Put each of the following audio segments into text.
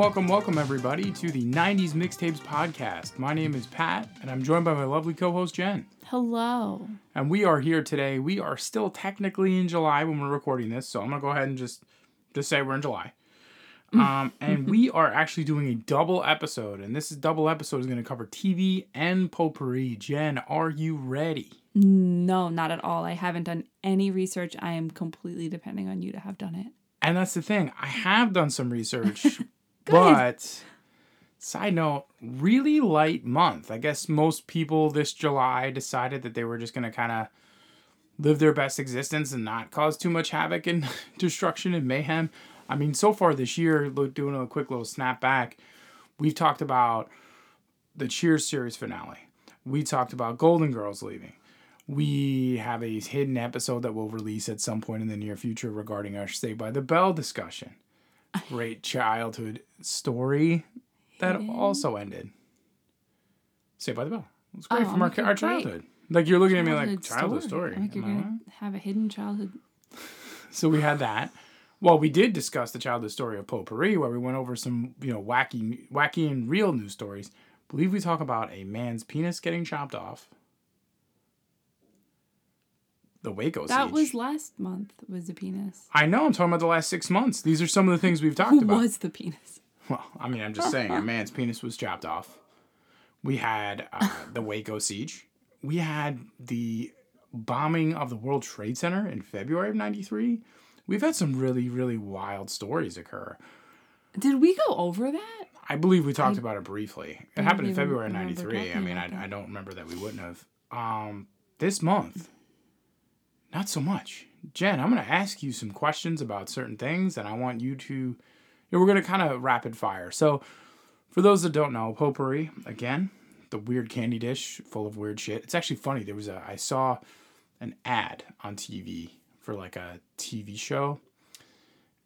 Welcome, welcome everybody to the 90s Mixtapes podcast. My name is Pat, and I'm joined by my lovely co host Jen. Hello. And we are here today. We are still technically in July when we're recording this, so I'm gonna go ahead and just just say we're in July. Um, and we are actually doing a double episode, and this is double episode is gonna cover TV and potpourri. Jen, are you ready? No, not at all. I haven't done any research. I am completely depending on you to have done it. And that's the thing. I have done some research, but side note, really light month. I guess most people this July decided that they were just going to kind of live their best existence and not cause too much havoc and destruction and mayhem. I mean, so far this year, doing a quick little snap back, we've talked about the Cheers series finale. We talked about Golden Girls leaving. We have a hidden episode that we'll release at some point in the near future regarding our Saved by the Bell discussion. Great childhood story that Hidden? also ended. Saved by the Bell. It's great Oh, from our, our childhood. Like you're looking at me like childhood story. Like you're gonna right? have a hidden childhood. So we had that. Well, we did discuss the childhood story of potpourri, where we went over some, you know, wacky, wacky and real news stories. believe we talk about a man's penis getting chopped off. The Waco siege. That siege. was last month. Was the penis? I know. I'm talking about the last six months. These are some of the things we've talked Who about. was the penis? Well, I mean, I'm just saying, a man's penis was chopped off. We had uh, the Waco siege. We had the bombing of the World Trade Center in February of '93. We've had some really, really wild stories occur. Did we go over that? I believe we talked about it briefly. It happened in February of '93. I mean, I. I don't remember that we wouldn't have. Um, this month, not so much. Jen, I'm going to ask you some questions about certain things, and I want you to. You know, we're going to kind of rapid fire. So, for those that don't know, potpourri again, the weird candy dish full of weird shit. It's actually funny. There was a I saw an ad on TV for like a TV show,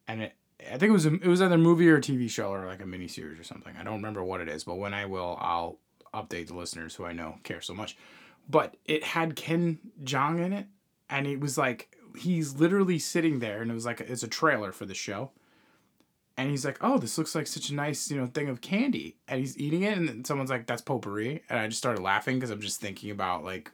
and it I think it was a, it was either a movie or a TV show or like a mini series or something. I don't remember what it is, but when I will, I'll update the listeners who I know care so much. But it had Ken Jeong in it, and it was like he's literally sitting there, and it was like it's a trailer for the show. And he's like, "Oh, this looks like such a nice, you know, thing of candy." And he's eating it, and someone's like, "That's potpourri," and I just started laughing because I'm just thinking about like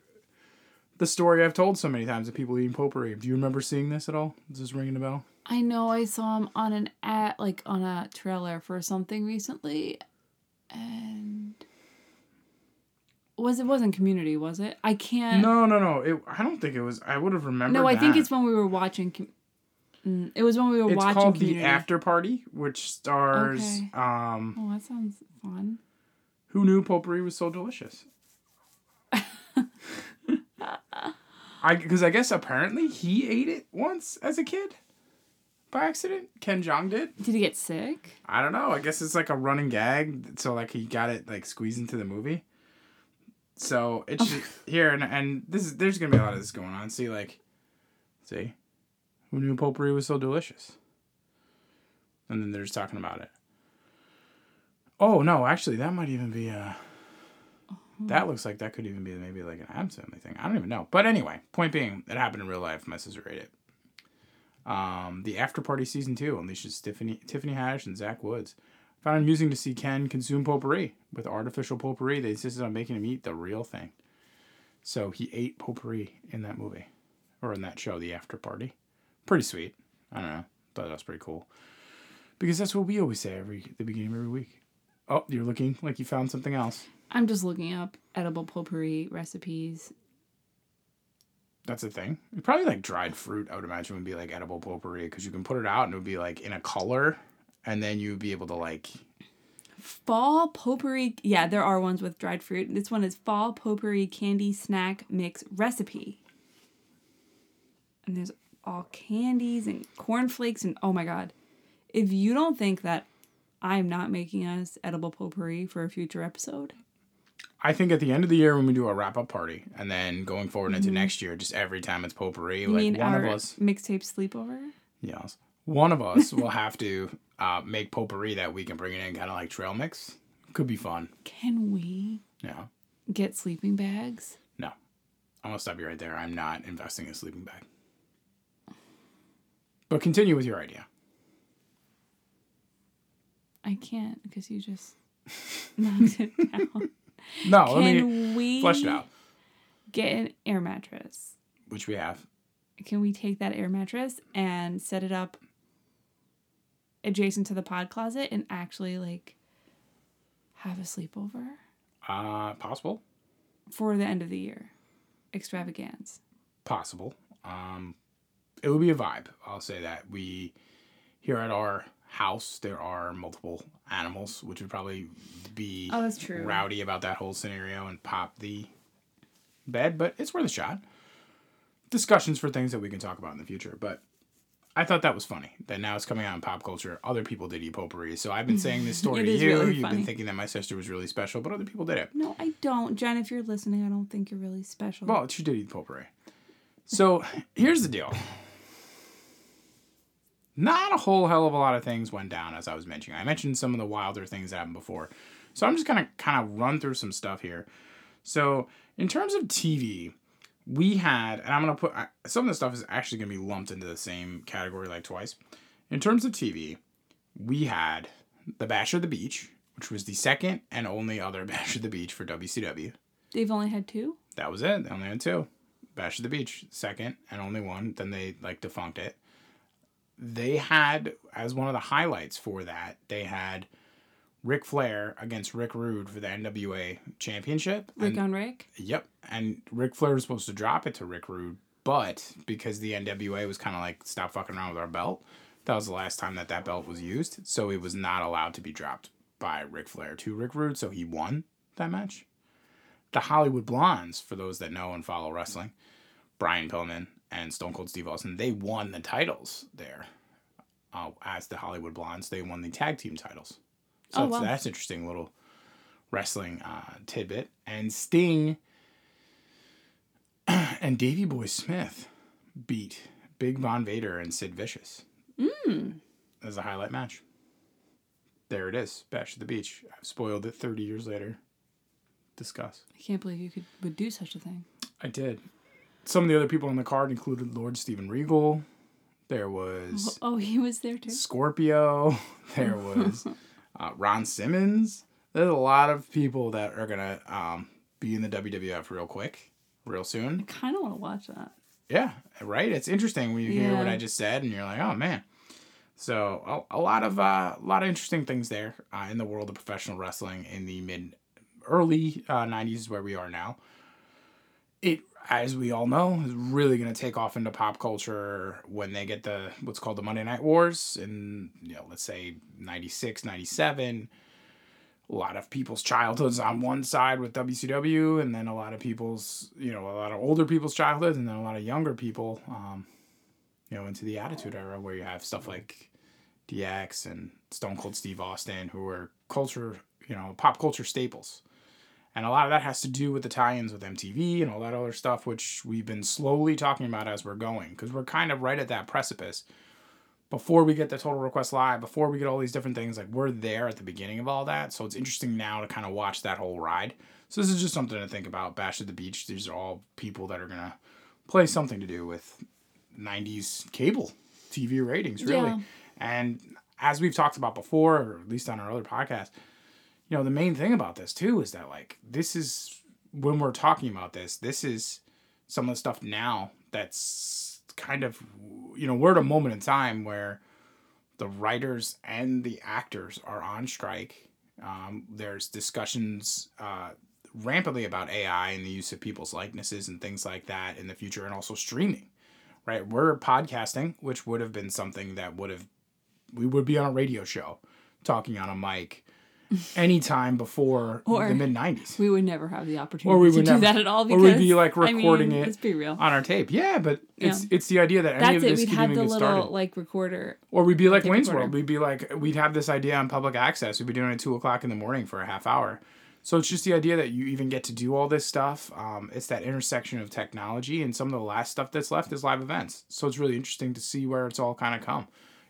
the story I've told so many times of people eating potpourri. Do you remember seeing this at all? Is this ringing a bell? I know I saw him on an ad, like on a trailer for something recently, and was it wasn't Community? Was it? I can't. No, no, no. It, I don't think it was. I would have remembered. No, I think it's when we were watching. Com- Mm, It was when we were watching. It's watching called Community. the After Party, which stars Okay. um, Oh, that sounds fun. who knew potpourri was so delicious. I because I guess apparently he ate it once as a kid by accident. Ken Jeong did. Did he get sick? I don't know. I guess it's like a running gag. So like he got it like squeezed into the movie. So it's just, here and and this is there's gonna be a lot of this going on. See like, see, who knew potpourri was so delicious? And then they're just talking about it. Oh no, actually that might even be a. That looks like that could even be maybe like an Addams Family thing. I don't even know. But anyway, point being, it happened in real life. My sister ate it. Um, the After Party season two unleashes Tiffany Tiffany Haddish and Zach Woods. Found it amusing to see Ken consume potpourri with artificial potpourri. They insisted on making him eat the real thing. So he ate potpourri in that movie, or in that show, The After Party. Pretty sweet. I don't know. Thought that was pretty cool. Because that's what we always say every the beginning of every week. Oh, you're looking like you found something else. I'm just looking up edible potpourri recipes. That's a thing. Probably like dried fruit. I would imagine would be like edible potpourri because you can put it out and it would be like in a color, and then you'd be able to like. Fall potpourri. Yeah, there are ones with dried fruit. This one is fall potpourri candy snack mix recipe. And there's all candies and cornflakes and oh my god. If you don't think that I'm not making us edible potpourri for a future episode, I think at the end of the year when we do a wrap up party, and then going forward into next year, just every time it's potpourri, Mm-hmm. you like one our of us, mixtape sleepover? yes, one of us will have to uh, make potpourri that we can bring it in, kind of like trail mix. Could be fun. Can we Yeah. get sleeping bags? No, I'm gonna stop you right there. I'm not investing in a sleeping bag. But continue with your idea. I can't because you just knocked it down. No, let me Can we flesh it out, get an air mattress? which we have. Can we take that air mattress and set it up adjacent to the pod closet and actually like have a sleepover Uh, possible, for the end of the year extravaganza? possible. Um, it would be a vibe. I'll say that we here at our house there are multiple animals, which would probably be Oh, that's true. rowdy about that whole scenario and pop the bed, but it's worth a shot. Discussions for things that we can talk about in the future, but I thought that was funny that now it's coming out in pop culture. Other people did eat potpourri, so I've been saying this story to you. really You've funny. been thinking that my sister was really special, but other people did it. No, I don't. Jen, if you're listening, I don't think you're really special. Well, she did eat potpourri. So here's the deal. Not a whole hell of a lot of things went down as I was mentioning. I mentioned some of the wilder things that happened before. So I'm just gonna kind of run through some stuff here. So in terms of TV, we had, and I'm gonna put I- some of the stuff is actually gonna be lumped into the same category like twice. In terms of TV, we had the Bash of the Beach, which was the second and only other Bash of the Beach for WCW. They've only had two? That was it. They only had two. Bash of the Beach, second and only one. Then they like defunct it. They had as one of the highlights for that, they had Ric Flair against Rick Rude for the NWA championship. Rick And- on Rick? Yep. And Ric Flair was supposed to drop it to Rick Rude, but because the NWA was kind of like, stop fucking around with our belt, that was the last time that that belt was used. So it was not allowed to be dropped by Ric Flair to Rick Rude. So he won that match. The Hollywood Blondes, for those that know and follow wrestling, Brian Pillman and Stone Cold Steve Austin, they won the titles there. Uh, as the Hollywood Blondes, they won the tag team titles. So Oh, that's, wow. that's interesting little wrestling uh, tidbit. And Sting and Davey Boy Smith beat Big Van Vader and Sid Vicious Mm. as a highlight match. There it is, Bash at the Beach. I've spoiled it 30 years later. Discuss. I can't believe you could would do such a thing. I did. Some of the other people on the card included Lord Steven Regal. There was Oh, he was there too. Scorpio. There was uh, Ron Simmons. There's a lot of people that are gonna um, be in the WWF real quick, real soon. I kind of want to watch that. Yeah, right. It's interesting when you hear what I just said, and you're like, oh man. So a, a lot of uh, a lot of interesting things there uh, in the world of professional wrestling in the mid early uh, '90s, where we are now. It, as we all know, is really going to take off into pop culture when they get the what's called the Monday Night Wars in you know let's say 96, 97 a lot of people's childhoods on one side with WCW, and then a lot of people's, you know, a lot of older people's childhoods, and then a lot of younger people, um, you know, into the Attitude Era, where you have stuff like DX and Stone Cold Steve Austin, who are culture, you know, pop culture staples. And a lot of that has to do with the tie-ins with MTV and all that other stuff, which we've been slowly talking about as we're going, because we're kind of right at that precipice before we get the total request live, before we get all these different things, like we're there at the beginning of all that. So it's interesting now to kind of watch that whole ride. So this is just something to think about. Bash at the Beach. These are all people that are gonna play something to do with '90s cable TV ratings, really. Yeah. And as we've talked about before, or at least on our other podcast, you know, the main thing about this too is that like this is when we're talking about this, this is some of the stuff now that's kind of you know, we're at a moment in time where the writers and the actors are on strike. Um, there's discussions uh, rampantly about AI and the use of people's likenesses and things like that in the future, and also streaming. Right, we're podcasting, which would have been something that would have we would be on a radio show talking on a mic anytime before Or- the mid '90s We would never have the opportunity Or we to would do never- that at all or we'd be, like, I recording mean, it Let's be real. on our tape. Yeah, but it's Yeah. it's the idea that any That's of it. this We'd could have even the get little started. like recorder. Or we'd be like Wayne's recorder. World. We'd be like, we'd have this idea on public access. We'd be doing it at two o'clock in the morning for a half hour. So it's just the idea that you even get to do all this stuff. Um, it's that intersection of technology, and some of the last stuff that's left is live events. So it's really interesting to see where it's all kind of come.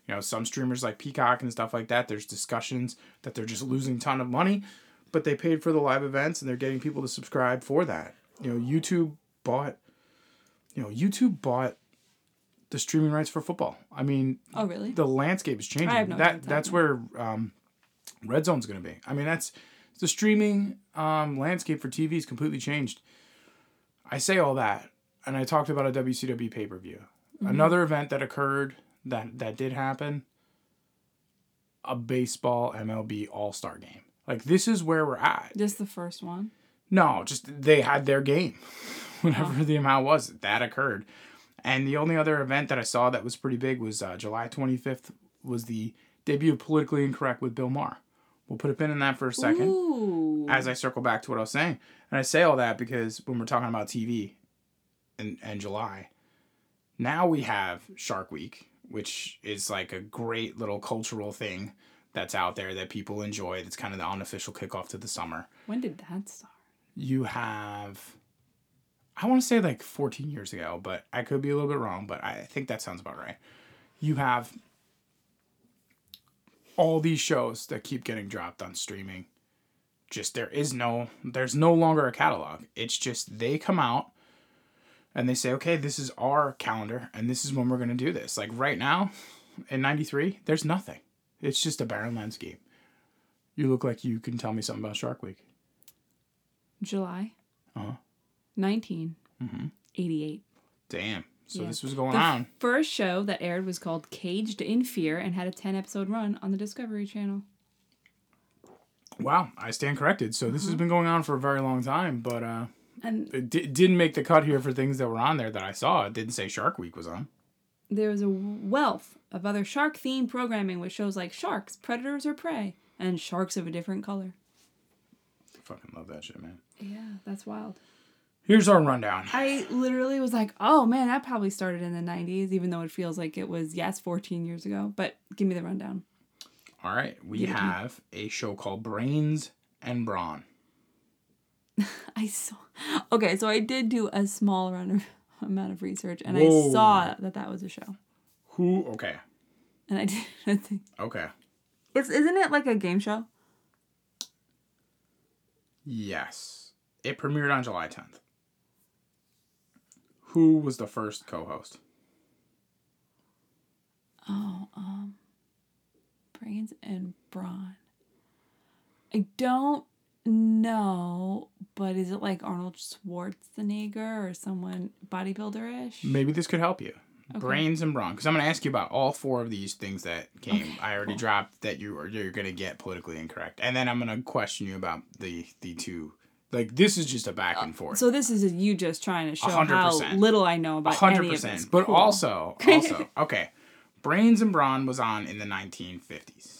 You know, some streamers like Peacock and stuff like that. There's discussions that they're just losing a ton of money, but they paid for the live events and they're getting people to subscribe for that. You know, YouTube bought. You know, YouTube bought the streaming rights for football. I mean, Oh, really? the landscape is changing. No that that's where um, Red Zone's going to be. I mean, that's the streaming um, landscape for TV is completely changed. I say all that, and I talked about a WCW pay per view. Another event that occurred that that did happen. A baseball MLB All Star game. Like this is where we're at. Just the first one. No, just they had their game, whatever the amount was. That occurred, and the only other event that I saw that was pretty big was uh, July twenty fifth was the debut of Politically Incorrect with Bill Maher. We'll put a pin in that for a second Ooh. as I circle back to what I was saying. And I say all that because when we're talking about TV and, and July, now we have Shark Week, which is like a great little cultural thing that's out there that people enjoy. That's kind of the unofficial kickoff to the summer. when did that start? You have, I want to say like 14 years ago, but I could be a little bit wrong, but I think that sounds about right. You have all these shows that keep getting dropped on streaming just there is no there's no longer a catalog it's just they come out and they say okay this is our calendar and this is when we're going to do this. Like right now in 93 there's nothing. It's just a barren landscape. You look like you can tell me something about shark week. July. Uh-huh. 1988. damn. So Yeah. this was going The on. first show that aired was called Caged in Fear and had a 10 episode run on the Discovery Channel. wow. I stand corrected. So this has been going on for a very long time but uh And it di- didn't make the cut here for things that were on there that i saw it didn't say shark week was on there was a wealth of other shark themed programming with shows like Sharks, Predators or Prey, and Sharks of a Different Color. I fucking love that shit man Yeah, that's wild. here's our rundown I literally was like, oh man, that probably started in the 90s, even though it feels like it was, yes, 14 years ago. But give me the rundown. All right, we Give it to me. have a show called Brains and Brawn. I saw. Okay, so I did do a small run of, amount of research and Whoa. I saw that that was a show. Who? Okay, And I did. I think- okay, It's, isn't it like a game show? yes. It premiered on July 10th. Who was the first co-host? Oh, um, brains and brawn. I don't know, but is it like Arnold Schwarzenegger or someone bodybuilder-ish? Maybe this could help you. Brains and Brawn, because I'm going to ask you about all four of these things that came. Okay, I already cool. dropped that you are you're going to get politically incorrect, and then I'm going to question you about the the two. Like this is just a back uh, and forth. So this is you just trying to show hundred how little I know about hundred any of this. But Cool. also, also, okay. Brains and Brawn was on in the 1950s.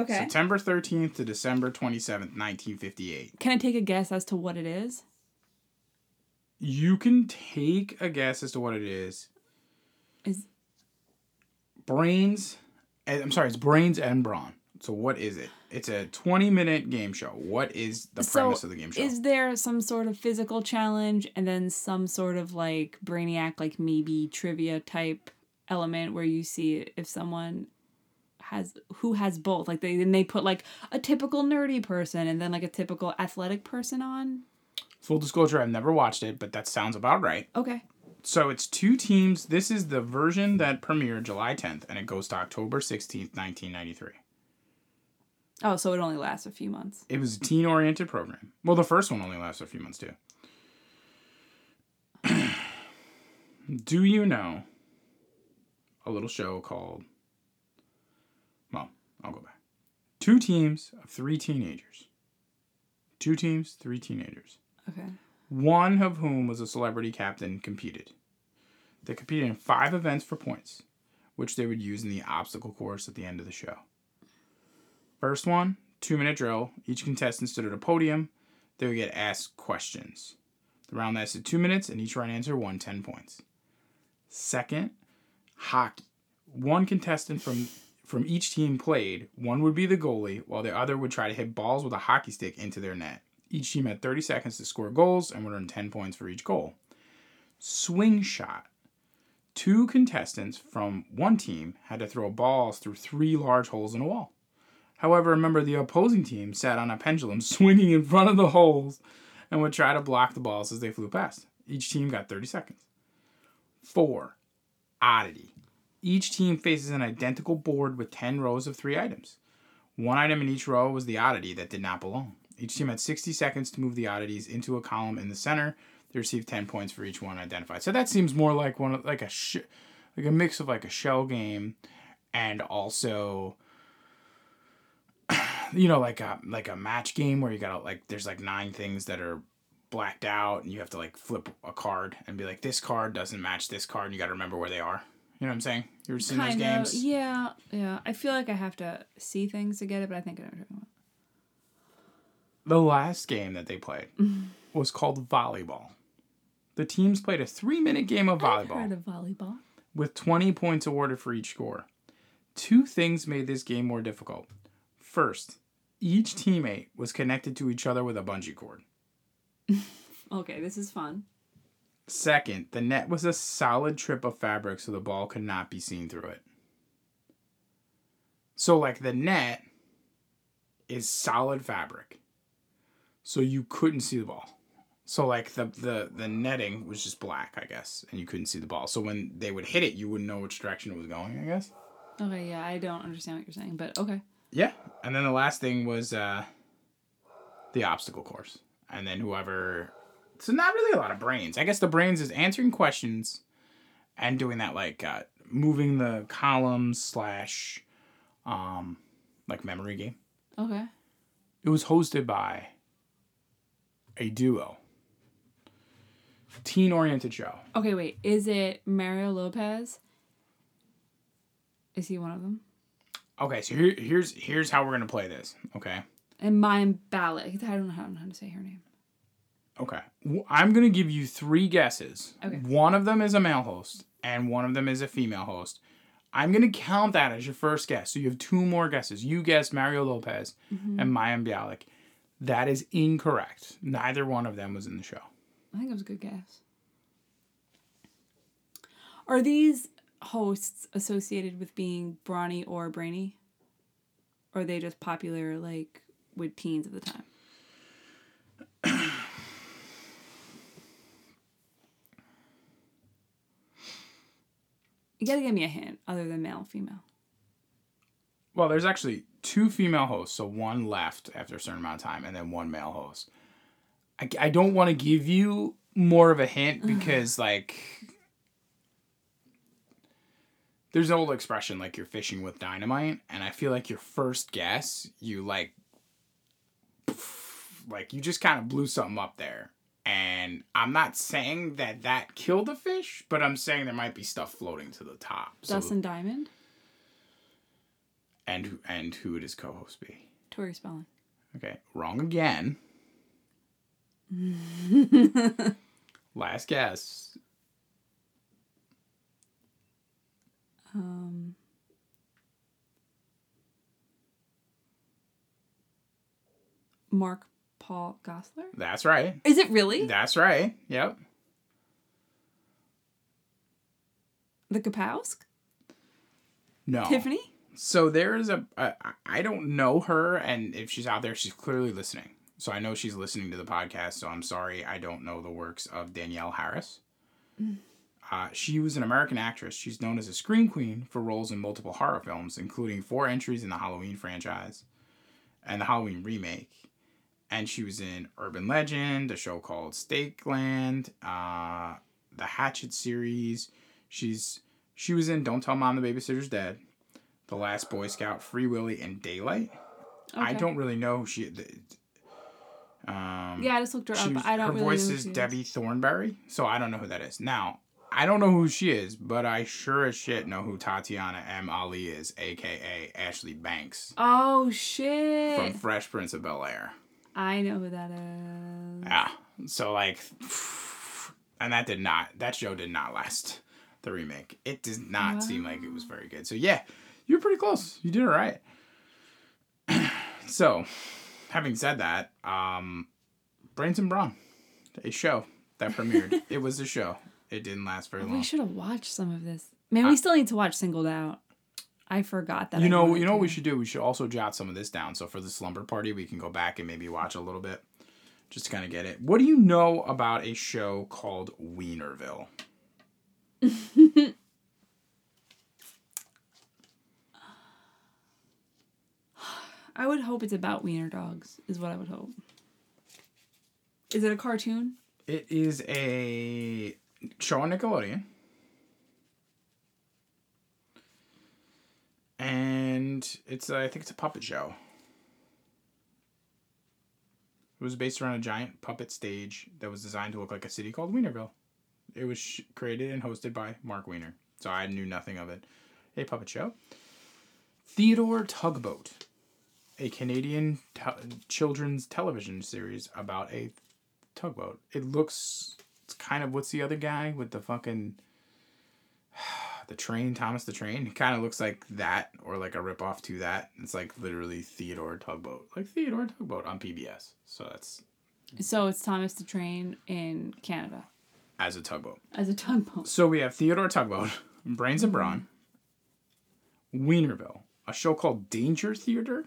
Okay. September 13th to December 27th, 1958. Can I take a guess as to what it is? You can take a guess as to what it is. Is Brains, eh, I'm sorry, it's Brains and Brawn. So what is it? It's a 20 minute game show. What is the so premise of the game show? is there some sort of physical challenge and then some sort of like brainiac like maybe trivia type element where you see if someone has who has both like they then they put like a typical nerdy person and then like a typical athletic person on Full disclosure, I've never watched it, but that sounds about right. okay So it's two teams. This is the version that premiered July 10th, and it goes to October 16th, 1993. oh so it only lasts a few months It was a teen oriented program. Well, the first one only lasted a few months too. Do you know a little show called? Well, I'll go back. Two teams of three teenagers. Two teams, three teenagers. okay One of whom was a celebrity captain competed. They competed in five events for points, which they would use in the obstacle course at the end of the show. First one, two minute drill. Each contestant stood at a podium. They would get asked questions. The round lasted two minutes, and each right answer won 10 points. Second, hockey. One contestant from from each team played. One would be the goalie, while the other would try to hit balls with a hockey stick into their net. Each team had 30 seconds to score goals and would earn 10 points for each goal. Swing shot. Two contestants from one team had to throw balls through three large holes in a wall. However, a member of the opposing team sat on a pendulum swinging in front of the holes and would try to block the balls as they flew past. Each team got 30 seconds. Four, oddity. Each team faces an identical board with 10 rows of three items. One item in each row was the oddity that did not belong. Each team had 60 seconds to move the oddities into a column in the center. They received 10 points for each one identified. So that seems more like one of, like a sh- like a mix of like a shell game and also you know like a like a match game where you got to like there's like nine things that are blacked out and you have to like flip a card and be like this card doesn't match this card and you got to remember where they are. You know what I'm saying? You ever seen those Kind games? of. Yeah, yeah. I feel like I have to see things to get it, but I think I know what you're talking about. The last game that they played mm-hmm. was called volleyball. The teams played a three minute game of I've volleyball heard of volleyball. with 20 points awarded for each score. Two things made this game more difficult. First, each teammate was connected to each other with a bungee cord. Okay, this is fun. Second, the net was a solid trip of fabric so the ball could not be seen through it. So, like, the net is solid fabric. So you couldn't see the ball. So like the, the the netting was just black, I guess, and you couldn't see the ball. So when they would hit it, you wouldn't know which direction it was going, I guess. Okay, yeah, I don't understand what you're saying, but okay. Yeah. And then the last thing was uh the obstacle course. And then whoever so not really a lot of brains. I guess the brains is answering questions and doing that like uh moving the columns slash um like memory game. Okay. It was hosted by a duo. Teen oriented show. Okay, wait. Is it Mario Lopez? Is he one of them? Okay, so here, here's here's how we're gonna play this. Okay. And Mayim Ballot. I don't know how, I don't know how to say her name. Okay. I'm going to give you three guesses. Okay. One of them is a male host, and one of them is a female host. I'm going to count that as your first guess. So you have two more guesses. You guessed Mario Lopez mm-hmm. and Mayim Bialik. That is incorrect. Neither one of them was in the show. I think it was a good guess. Are these hosts associated with being brawny or brainy? Or are they just popular like with teens at the time? you gotta give me a hint other than male female. Well, there's actually two female hosts, so one left after a certain amount of time, and then one male host. I, I don't want to give you more of a hint because, like, there's an old expression like you're fishing with dynamite, and I feel like your first guess, you like, like you just kind of blew something up there. And I'm not saying that that killed the fish, but I'm saying there might be stuff floating to the top. So, Dustin Diamond, and who- and who would his co-host be? Tori Spelling. Okay, wrong again. Last guess. Um, Mark Paul Gosselaar. That's right. Is it really That's right. Yep. the Kapowsk? No. Tiffany? So there is a, a. I don't know her, and if she's out there, she's clearly listening. So I know she's listening to the podcast. So I'm sorry, I don't know the works of Danielle Harris. Uh, she was an American actress. She's known as a screen queen for roles in multiple horror films, including four entries in the Halloween franchise and the Halloween remake. And she was in Urban Legend, a show called Stakeland, uh, the Hatchet series. She's she was in Don't Tell Mom the Babysitter's Dead, The Last Boy Scout, Free Willy, and Daylight. I don't really know who she. The, um, Yeah, I just looked her up. was- I don't her really voice is Debbie Thornberry, so I don't know who that is. Now, I don't know who she is, but I sure as shit know who Tatyana M. Ali is, aka Ashley Banks Oh shit! from Fresh Prince of Bel Air. I know who that is. Yeah, so like, and that did not. That show did not last. The remake, it does not seem like it was very good. So yeah, you're pretty close. You did it right. so, having said that, um, Brains and Brawn, a show that premiered. it was a show. It didn't last very long. We should have watched some of this. Man, we still need to watch Singled Out. I forgot that. You I know, you know what we should do? We should also jot some of this down. So for the slumber party, we can go back and maybe watch a little bit, just to kind of get it. What do you know about a show called Weinerville? I would hope it's about wiener dogs. Is what I would hope. Is it a cartoon? It is a show on Nickelodeon. And it's I think it's a puppet show. It was based around a giant puppet stage that was designed to look like a city called Weinerville. It was sh- created and hosted by Marc Weiner. So I knew nothing of it. A puppet show. Theodore Tugboat, a Canadian children's television series about a tugboat. It looks it's kind of what's the other guy with the fucking the train, Thomas the Train. It kind of looks like that or like a ripoff to that. It's like literally Theodore Tugboat, like Theodore Tugboat on PBS. So that's So it's Thomas the Train in Canada as a tugboat. as a tugboat. So we have Theodore Tugboat, Brains and mm-hmm. Brawn, Weinerville, a show called Danger Theater,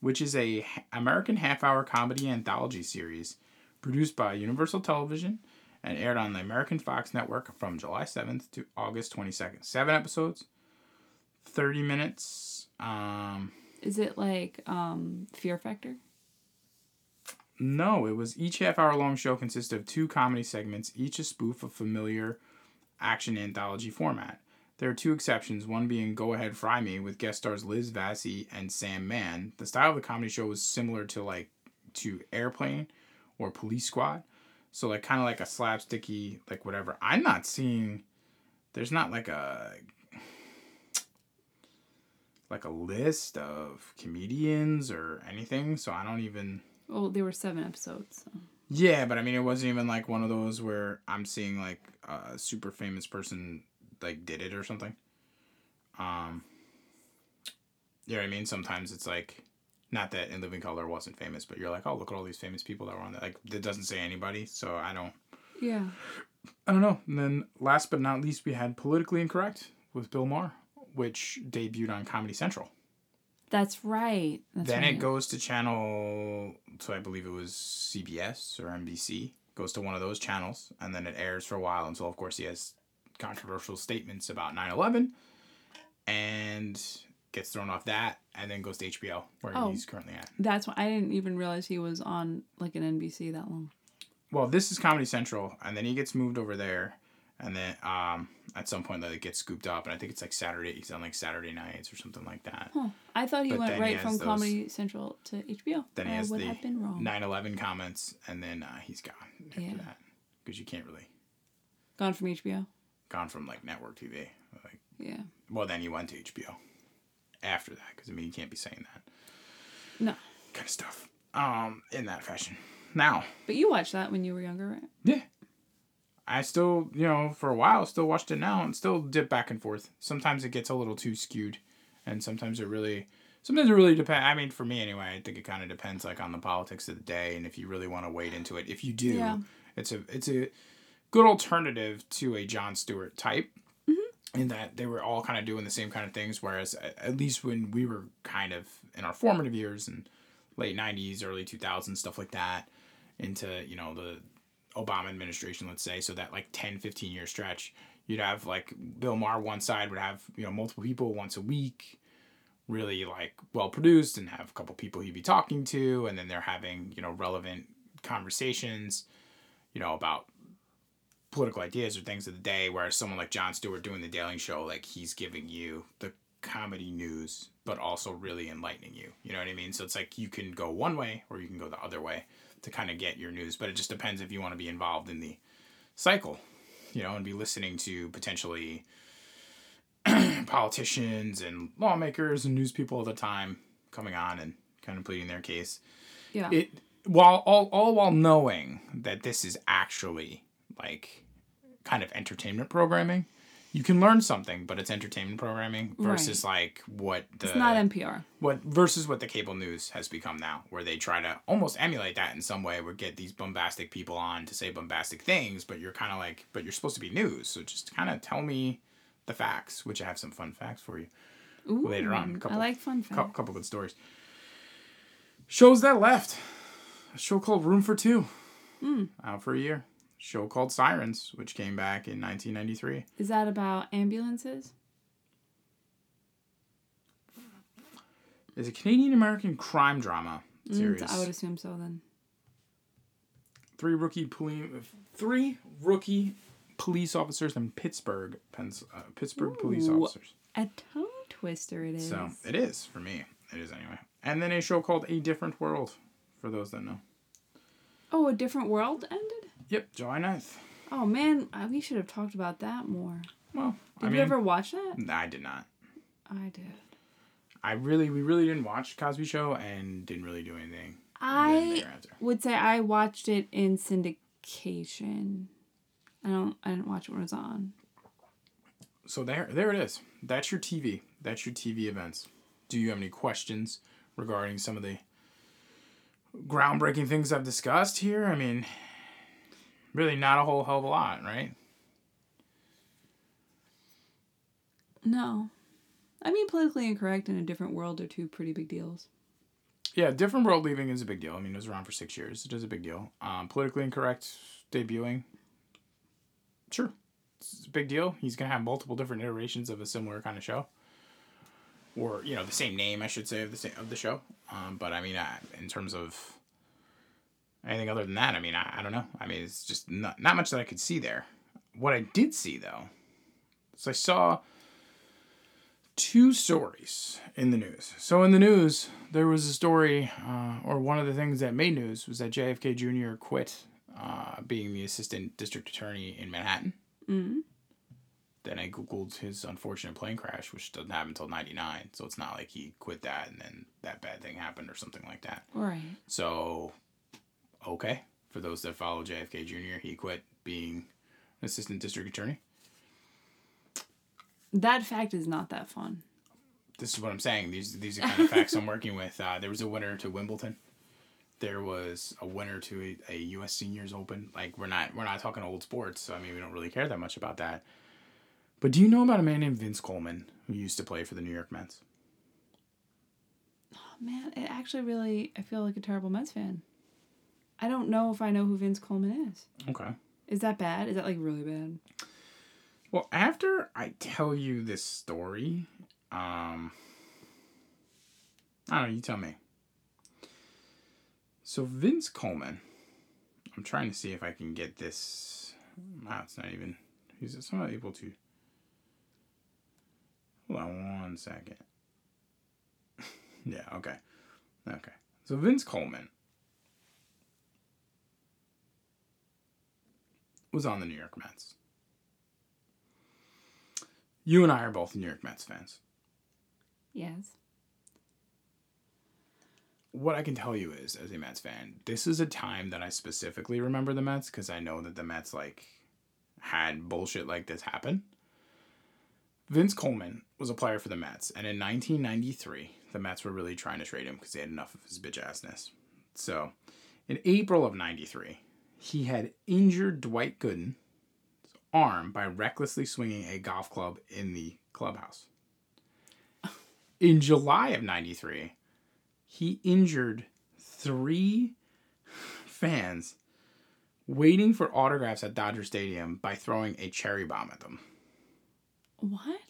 which is a American half-hour comedy anthology series produced by Universal Television and aired on the American Fox network from July 7th to August 22nd. 7 episodes, 30 minutes. Um Is it like um Fear Factor? No, it was each half hour long show consisted of two comedy segments, each a spoof of familiar action anthology format. There are two exceptions, one being Go Ahead Fry Me with guest stars Liz Vassey and Sam Mann. The style of the comedy show was similar to like to Airplane or Police Squad. So like kind of like a slapsticky like whatever. I'm not seeing there's not like a like a list of comedians or anything, so I don't even Well, there were seven episodes. So. yeah, but I mean, it wasn't even like one of those where I'm seeing like a super famous person like did it or something. Um, you know what I mean? Sometimes it's like, not that In Living Color wasn't famous, but you're like, oh, look at all these famous people that were on there. Like, it doesn't say anybody, so I don't, Yeah. I don't know. And then last but not least, we had Politically Incorrect with Bill Maher, which debuted on Comedy Central. That's right. That's then right. it goes to channel, so I believe it was CBS or NBC. Goes to one of those channels, and then it airs for a while until, of course, he has controversial statements about 9 11 and gets thrown off that, and then goes to HBO, where Oh. he's currently at. That's why I didn't even realize he was on like an NBC that long. Well, this is Comedy Central, and then he gets moved over there, and then um, at some point, like, it gets scooped up, and I think it's like Saturday, he's on like Saturday nights or something like that. Huh. I thought he But went then he right from those- Comedy Central to HBO. Then he I has would the have been wrong. 9 11 comments, and then uh, he's gone after Yeah. that. Because you can't really. Gone from HBO. Gone from like network TV. Like, Yeah. well, then he went to HBO after that, because I mean, you can't be saying that No. kind of stuff um, in that fashion. Now, But you watched that when you were younger, right? yeah. I still, you know, for a while, still watched it now and still dip back and forth. Sometimes it gets a little too skewed, and sometimes it really, sometimes it really depends. I mean, for me anyway, I think it kind of depends like on the politics of the day and if you really want to wade into it. If you do, Yeah. it's a it's a good alternative to a Jon Stewart type. In that they were all kind of doing the same kind of things, whereas at least when we were kind of in our formative years and late '90s, early 2000s, stuff like that, into you know the Obama administration, let's say, so that like 10, 15 year stretch, you'd have like Bill Maher one side would have, you know, multiple people once a week, really like well produced and have a couple people he'd be talking to, and then they're having, you know, relevant conversations, you know, about political ideas or things of the day, whereas someone like Jon Stewart doing the Daily Show, like he's giving you the comedy news, but also really enlightening you. You know what I mean? So it's like you can go one way or you can go the other way to kind of get your news, but it just depends if you want to be involved in the cycle, you know, and be listening to potentially politicians and lawmakers and news people all the time coming on and kind of pleading their case. Yeah. It while all, all while knowing that this is actually like kind of entertainment programming. You can learn something, but it's entertainment programming versus like what the it's not NPR. what versus what the cable news has become now, where they try to almost emulate that in some way, where get these bombastic people on to say bombastic things, but you're kind of like, but you're supposed to be news, so just kind of tell me the facts, which I have some fun facts for you. Ooh, Later on, a I couple- like fun Couple, facts. couple good stories. Shows that left. A show called Room for Two, hmm. out for a year. Show called Sirens, which came back in 1993. Is that about ambulances? is a Canadian American crime drama series. Mm, I would assume so then. three rookie police, three rookie police officers in Pittsburgh, Pens- uh, Pittsburgh police officers. A tongue twister it is. So it is for me. It is anyway. And then a show called A Different World, for those that know. Oh, a different world ended? Yep, July 9th. Oh man, we should have talked about that more. Well, Did I mean, you ever watch that? I did not. I did. I really, we really didn't watch Cosby Show and didn't really do anything. I would say I watched it in syndication. I don't. I didn't watch it when it was on. So there, there it is. That's your TV. That's your TV events. Do you have any questions regarding some of the groundbreaking things I've discussed here? I mean, really not a whole hell of a lot, right? No, I mean politically incorrect in a different world are two pretty big deals. Yeah, different world leaving is a big deal. I mean, it was around for six years. It is a big deal. Um, politically incorrect debuting. Sure, it's a big deal. He's gonna have multiple different iterations of a similar kind of show, or you know, the same name, I should say, of the same of the show. Um, but I mean, I, in terms of anything other than that, I mean, I, I don't know. I mean, it's just not not much that I could see there. What I did see though, is I saw two stories in the news. So in the news, there was a story, uh, or one of the things that made news was that JFK Jr. quit uh, being the assistant district attorney in Manhattan. Mm. Then I googled his unfortunate plane crash, which doesn't happen until '99. So it's not like he quit that and then that bad thing happened or something like that. Right. So, okay, for those that follow JFK Jr., he quit being an assistant district attorney. That fact is not that fun. this is what I'm saying. These these are kind of facts I'm working with. Uh, there was a winner to Wimbledon. There was a winner to a, a U.S. Seniors Open. Like we're not we're not talking old sports. So I mean we don't really care that much about that. But do you know about a man named Vince Coleman who used to play for the New York Mets? Oh, man, it actually really. I feel like a terrible Mets fan. I don't know if I know who Vince Coleman is. Okay. Is that bad? Is that like really bad? Well, after I tell you this story, um, I don't know. You tell me. So Vince Coleman, I'm trying to see if I can get this. Wow, it's not even. Is someone able to? Hold on one second. yeah. Okay. Okay. So Vince Coleman was on the New York Mets. You and I are both New York Mets fans. Yes. What I can tell you is, as a Mets fan, this is a time that I specifically remember the Mets because I know that the Mets like had bullshit like this happen. Vince Coleman was a player for the Mets, and in 1993, the Mets were really trying to trade him because they had enough of his bitch assness. So, in April of '93, he had injured Dwight Gooden's arm by recklessly swinging a golf club in the clubhouse. In July of '93, he injured three fans waiting for autographs at Dodger Stadium by throwing a cherry bomb at them. What?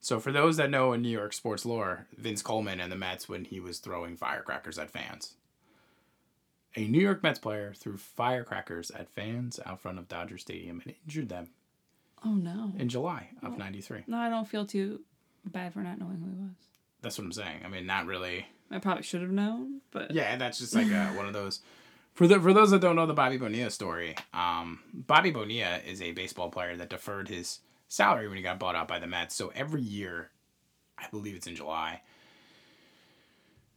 So, for those that know in New York sports lore, Vince Coleman and the Mets when he was throwing firecrackers at fans. A New York Mets player threw firecrackers at fans out front of Dodger Stadium and injured them Oh no. in July of '93. No, I don't feel too bad for not knowing who he was. That's what I'm saying. I mean, not really. I probably should have known, but Yeah, that's just like uh one of those. For the for those that don't know the Bobby Bonilla story, um, Bobby Bonilla is a baseball player that deferred his salary when he got bought out by the Mets. So every year, I believe it's in July.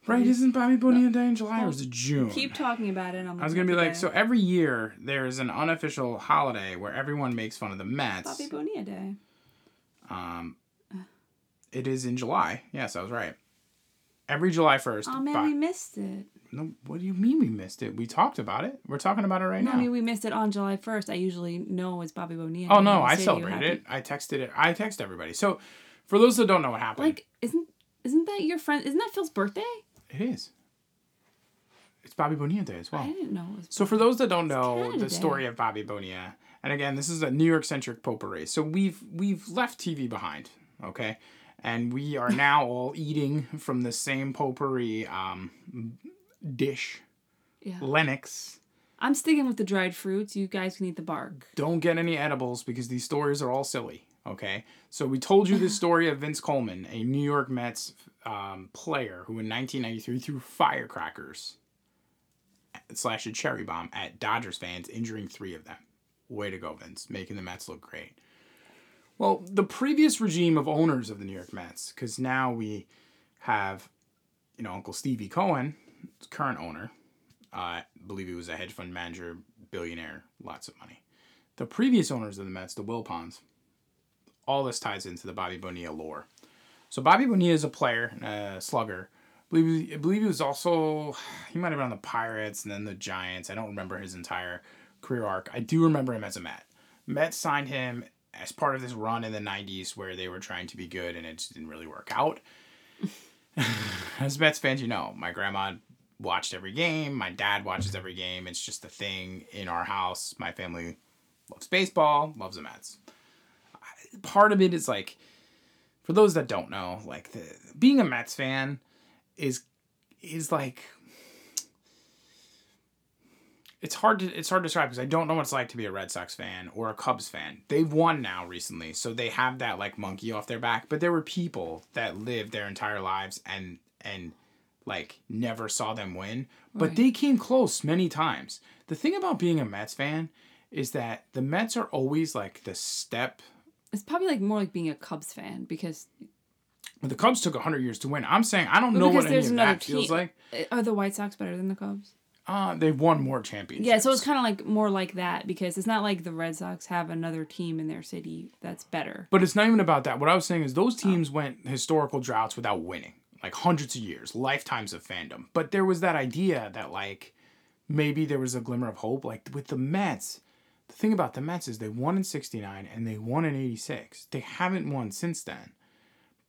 Right? Isn't Bobby Bonilla Day in July or is it June? keep talking about it. I'm I was gonna be like, so every year there's an unofficial holiday where everyone makes fun of the Mets. Bobby Bonilla Day. Um, it is in July. Yes, I was right. Every July first. Oh man, we missed it. No, what do you mean we missed it? We talked about it. We're talking about it right No, now. I mean we missed it on July first. I usually know it's Bobby Bonilla. oh no, I you celebrated it. I texted it. I text everybody. So, for those that don't know what happened, Like, isn't isn't that your friend? Isn't that Phil's birthday? It is. It's Bobby Bonilla Day as well. I didn't know it was. So for those that don't know the Day. story of Bobby Bonilla, and again, this is a New York centric potpourri. So we've we've left TV behind, okay, and we are now all eating from the same potpourri um, dish. Yeah. Lennox. I'm sticking with the dried fruits. You guys can eat the bark. Don't get any edibles because these stories are all silly. Okay, so we told you the story of Vince Coleman, a New York Mets um, player who in 1993 threw firecrackers slash a cherry bomb at Dodgers fans, injuring three of them. Way to go, Vince, making the Mets look great. Well, the previous regime of owners of the New York Mets, because now we have, you know, Uncle Stevie Cohen, current owner. Uh, I believe he was a hedge fund manager, billionaire, lots of money. The previous owners of the Mets, the Wilpons, all this ties into the Bobby Bonilla lore. So Bobby Bonilla is a player, a slugger. I believe, I believe he was also, he might have been on the Pirates and then the Giants. I don't remember his entire career arc. I do remember him as a Met. Mets signed him as part of this run in the 90s where they were trying to be good and it just didn't really work out. as Mets fans, you know, my grandma watched every game. My dad watches every game. It's just a thing in our house. My family loves baseball, loves the Mets. Part of it is like, for those that don't know, like the being a Mets fan is is like it's hard to it's hard to describe because I don't know what it's like to be a Red Sox fan or a Cubs fan. They've won now recently, so they have that like monkey off their back. But there were people that lived their entire lives and and like never saw them win, but Right. they came close many times. The thing about being a Mets fan is that the Mets are always like the step. It's probably like more like being a Cubs fan because The Cubs took hundred years to win. I'm saying I don't know what any of that feels like. are the White Sox better than the Cubs? Uh, they've won more championships. Yeah, so it's kind of like more like that because it's not like the Red Sox have another team in their city that's better. But it's not even about that. What I was saying is those teams went historical droughts without winning, like hundreds of years, lifetimes of fandom. But there was that idea that like maybe there was a glimmer of hope. Like with the Mets, thing about the Mets is they won in '69 and they won in '86. They haven't won since then.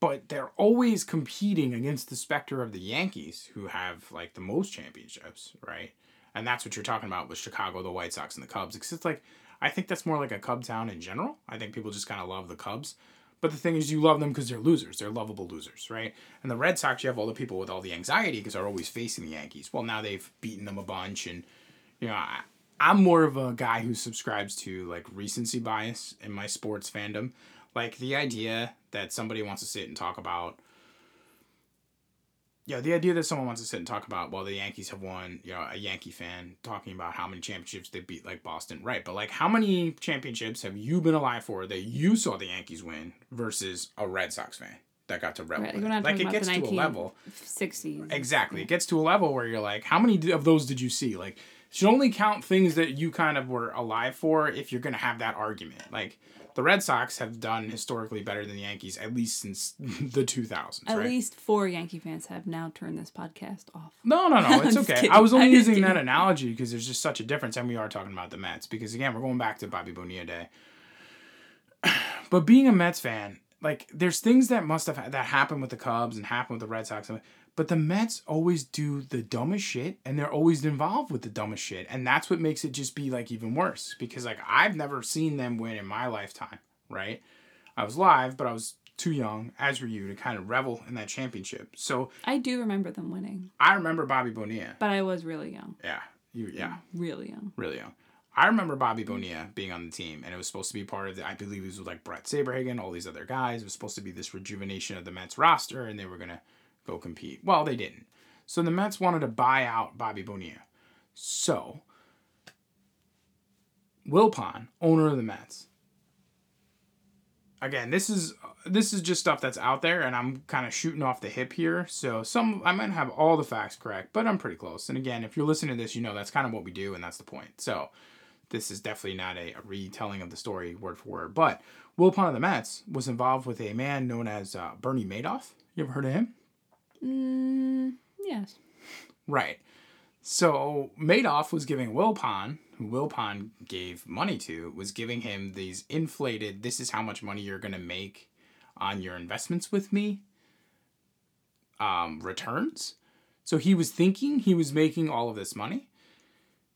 But they're always competing against the specter of the Yankees, who have like the most championships, right? And that's what you're talking about with Chicago, the White Sox, and the Cubs. Because it's like, I think that's more like a Cub town in general. I think people just kind of love the Cubs. But the thing is, you love them because they're losers. They're lovable losers, right? And the Red Sox, you have all the people with all the anxiety because they're always facing the Yankees. Well, now they've beaten them a bunch. And, you know, I'm more of a guy who subscribes to like recency bias in my sports fandom. Like the idea that somebody wants to sit and talk about yeah, the idea that someone wants to sit and talk about, well, the Yankees have won, you know, a Yankee fan talking about how many championships they beat like Boston, right? But like, how many championships have you been alive for that you saw the Yankees win versus a Red Sox fan that got to revel? Right, in we're it? not like, it gets to a level. 60s. Exactly. It gets to a level where you're like, how many of those did you see? Like, should only count things that you kind of were alive for if you're going to have that argument. Like, the Red Sox have done historically better than the Yankees, at least since the 2000s, At right? least four Yankee fans have now turned this podcast off. No, no, no. It's okay. kidding. I was only I'm using that analogy because there's just such a difference, and we are talking about the Mets. Because again, we're going back to Bobby Bonilla Day. But being a Mets fan, like, there's things that must have that happened with the Cubs and happened with the Red Sox, but the Mets always do the dumbest shit, and they're always involved with the dumbest shit, and that's what makes it just be like even worse. Because like I've never seen them win in my lifetime, right? I was live, but I was too young, as were you, to kind of revel in that championship. So I do remember them winning, I remember Bobby Bonilla. but I was really young. Yeah, you yeah, Really young. really young. I remember Bobby Bonilla being on the team, and it was supposed to be part of the. I believe it was with like Bret Saberhagen, all these other guys. It was supposed to be this rejuvenation of the Mets roster, and they were gonna go compete. Well, they didn't. So the Mets wanted to buy out Bobby Bonilla. So Wilpon, owner of the Mets. Again, this is this is just stuff that's out there, and I'm kind of shooting off the hip here. So some I might have all the facts correct, but I'm pretty close. And again, if you're listening to this, you know that's kind of what we do, and that's the point. So this is definitely not a, a retelling of the story word for word. But Wilpon of the Mets was involved with a man known as uh, Bernie Madoff. You ever heard of him? Mm, yes. Right. So Madoff was giving Wilpon, who Wilpon gave money to, was giving him these inflated, this is how much money you're going to make on your investments with me um, returns. So he was thinking he was making all of this money.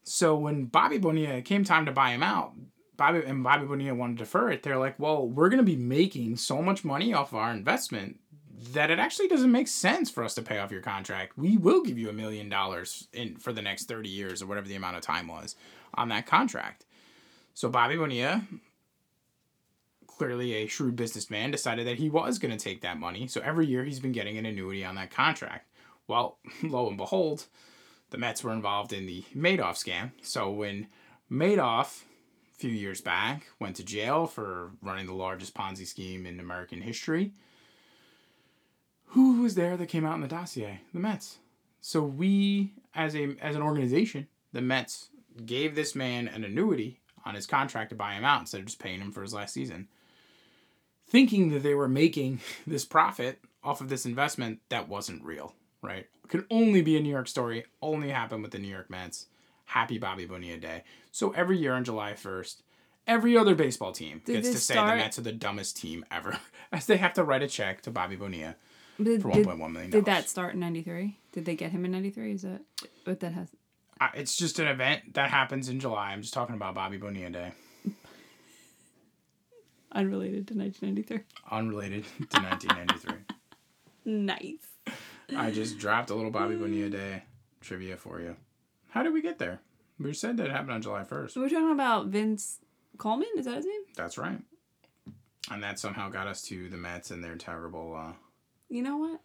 So when Bobby Bonilla came time to buy him out, Bobby and Bobby Bonilla wanted to defer it. They're like, well, we're going to be making so much money off of our investment that it actually doesn't make sense for us to pay off your contract. We will give you a million dollars in for the next 30 years or whatever the amount of time was on that contract. So Bobby Bonilla, clearly a shrewd businessman, decided that he was going to take that money. So every year he's been getting an annuity on that contract. Well, lo and behold, the Mets were involved in the Madoff scam. So when Madoff, a few years back, went to jail for running the largest Ponzi scheme in American history, who was there that came out in the dossier? The Mets. So we, as a as an organization, the Mets gave this man an annuity on his contract to buy him out instead of just paying him for his last season, thinking that they were making this profit off of this investment that wasn't real. Right? It could only be a New York story. Only happened with the New York Mets. Happy Bobby Bonilla Day. So every year on July first, every other baseball team Did gets to say start- the Mets are the dumbest team ever, as they have to write a check to Bobby Bonilla Did, for did, 1.1 million. did that start in 93? Did they get him in 93? Is that what that has? Uh, it's just an event that happens in July. I'm just talking about Bobby Bonilla Day, Unrelated to 1993. unrelated to 1993. Nice. I just dropped a little Bobby Bonilla Day trivia for you. How did we get there? We said that it happened on July 1st. We're talking about Vince Coleman. Is that his name? That's right. And that somehow got us to the Mets and their terrible, uh, You know what?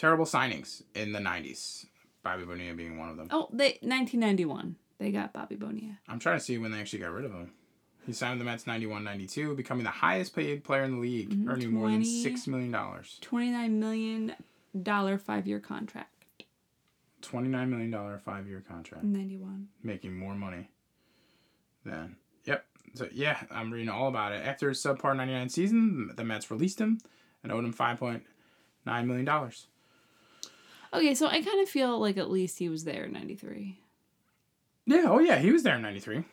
terrible signings in the 90s. Bobby Bonilla being one of them. Oh, they 1991. They got Bobby Bonilla. I'm trying to see when they actually got rid of him. He signed with the Mets 91 92, becoming the highest paid player in the league, mm-hmm. earning more than $6 million. 29 million dollar five year contract. $29 million five year contract. 91. making more money than yep so yeah i'm reading all about it after his subpar 99 season the mets released him and owed him 5.9 million dollars Okay, so I kind of feel like at least he was there in 93. yeah oh yeah he was there in 93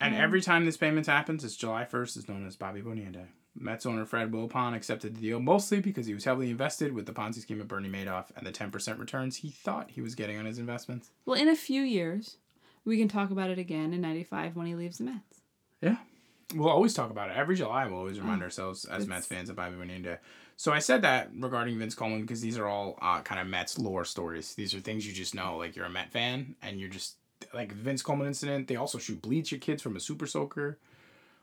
and Mm. every time this payment happens it's july 1st is known as bobby bonilla day mets owner fred wilpon accepted the deal mostly because he was heavily invested with the ponzi scheme of bernie madoff and the 10% returns he thought he was getting on his investments Well, in a few years, we can talk about it again in 95 when he leaves the Mets. Yeah. We'll always talk about it. Every July, we'll always remind ourselves as Mets fans of Bobby Bonilla Day. So I said that regarding Vince Coleman because these are all uh, kind of Mets lore stories. These are things you just know. Like you're a Met fan and you're just like Vince Coleman incident. They also shoot bleach at kids from a super soaker.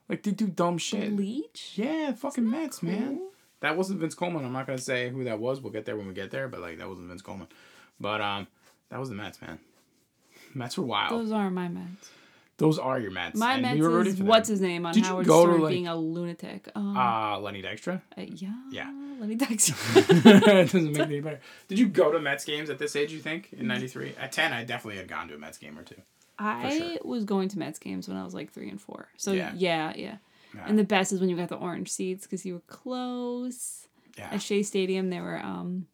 Like they do dumb shit. Bleach? Yeah, fucking Mets, man. That wasn't Vince Coleman. I'm not gonna say who that was. We'll get there when we get there. But like that wasn't Vince Coleman. But um, that was the Mets, man. Mets were wild. Those, Those are my Mets. Are your Mets. My Mets we is what's his name on Did Howard Stern like- being a lunatic. Um, Uh, Lenny Dykstra. uh, yeah. yeah. Lenny Dykstra. it doesn't make it any better. Did you go to Mets games at this age? You think in '93? At ten, I definitely had gone to a Mets game or two. I sure. was going to Mets games when I was like three and four. So Yeah. yeah, yeah. Yeah. And the best is when you got the orange seats because you were close. Yeah, At Shea Stadium, there were um.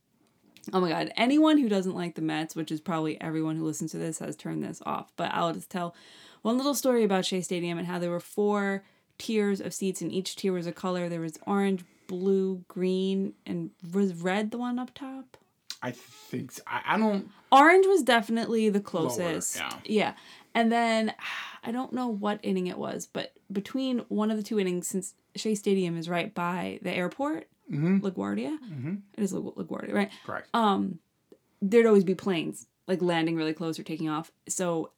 Oh my God! Anyone who doesn't like the Mets, which is probably everyone who listens to this, has turned this off. But I'll just tell one little story about Shea Stadium and how there were four tiers of seats, and each tier was a color. There was orange, blue, green, and was red the one up top? I think so. I, I don't. Orange was definitely the closest. yeah. yeah. And then I don't know what inning it was, but between one of the two innings, since Shea Stadium is right by the airport, LaGuardia, it is La- LaGuardia, right? Correct. Um, there'd always be planes like landing really close or taking off. So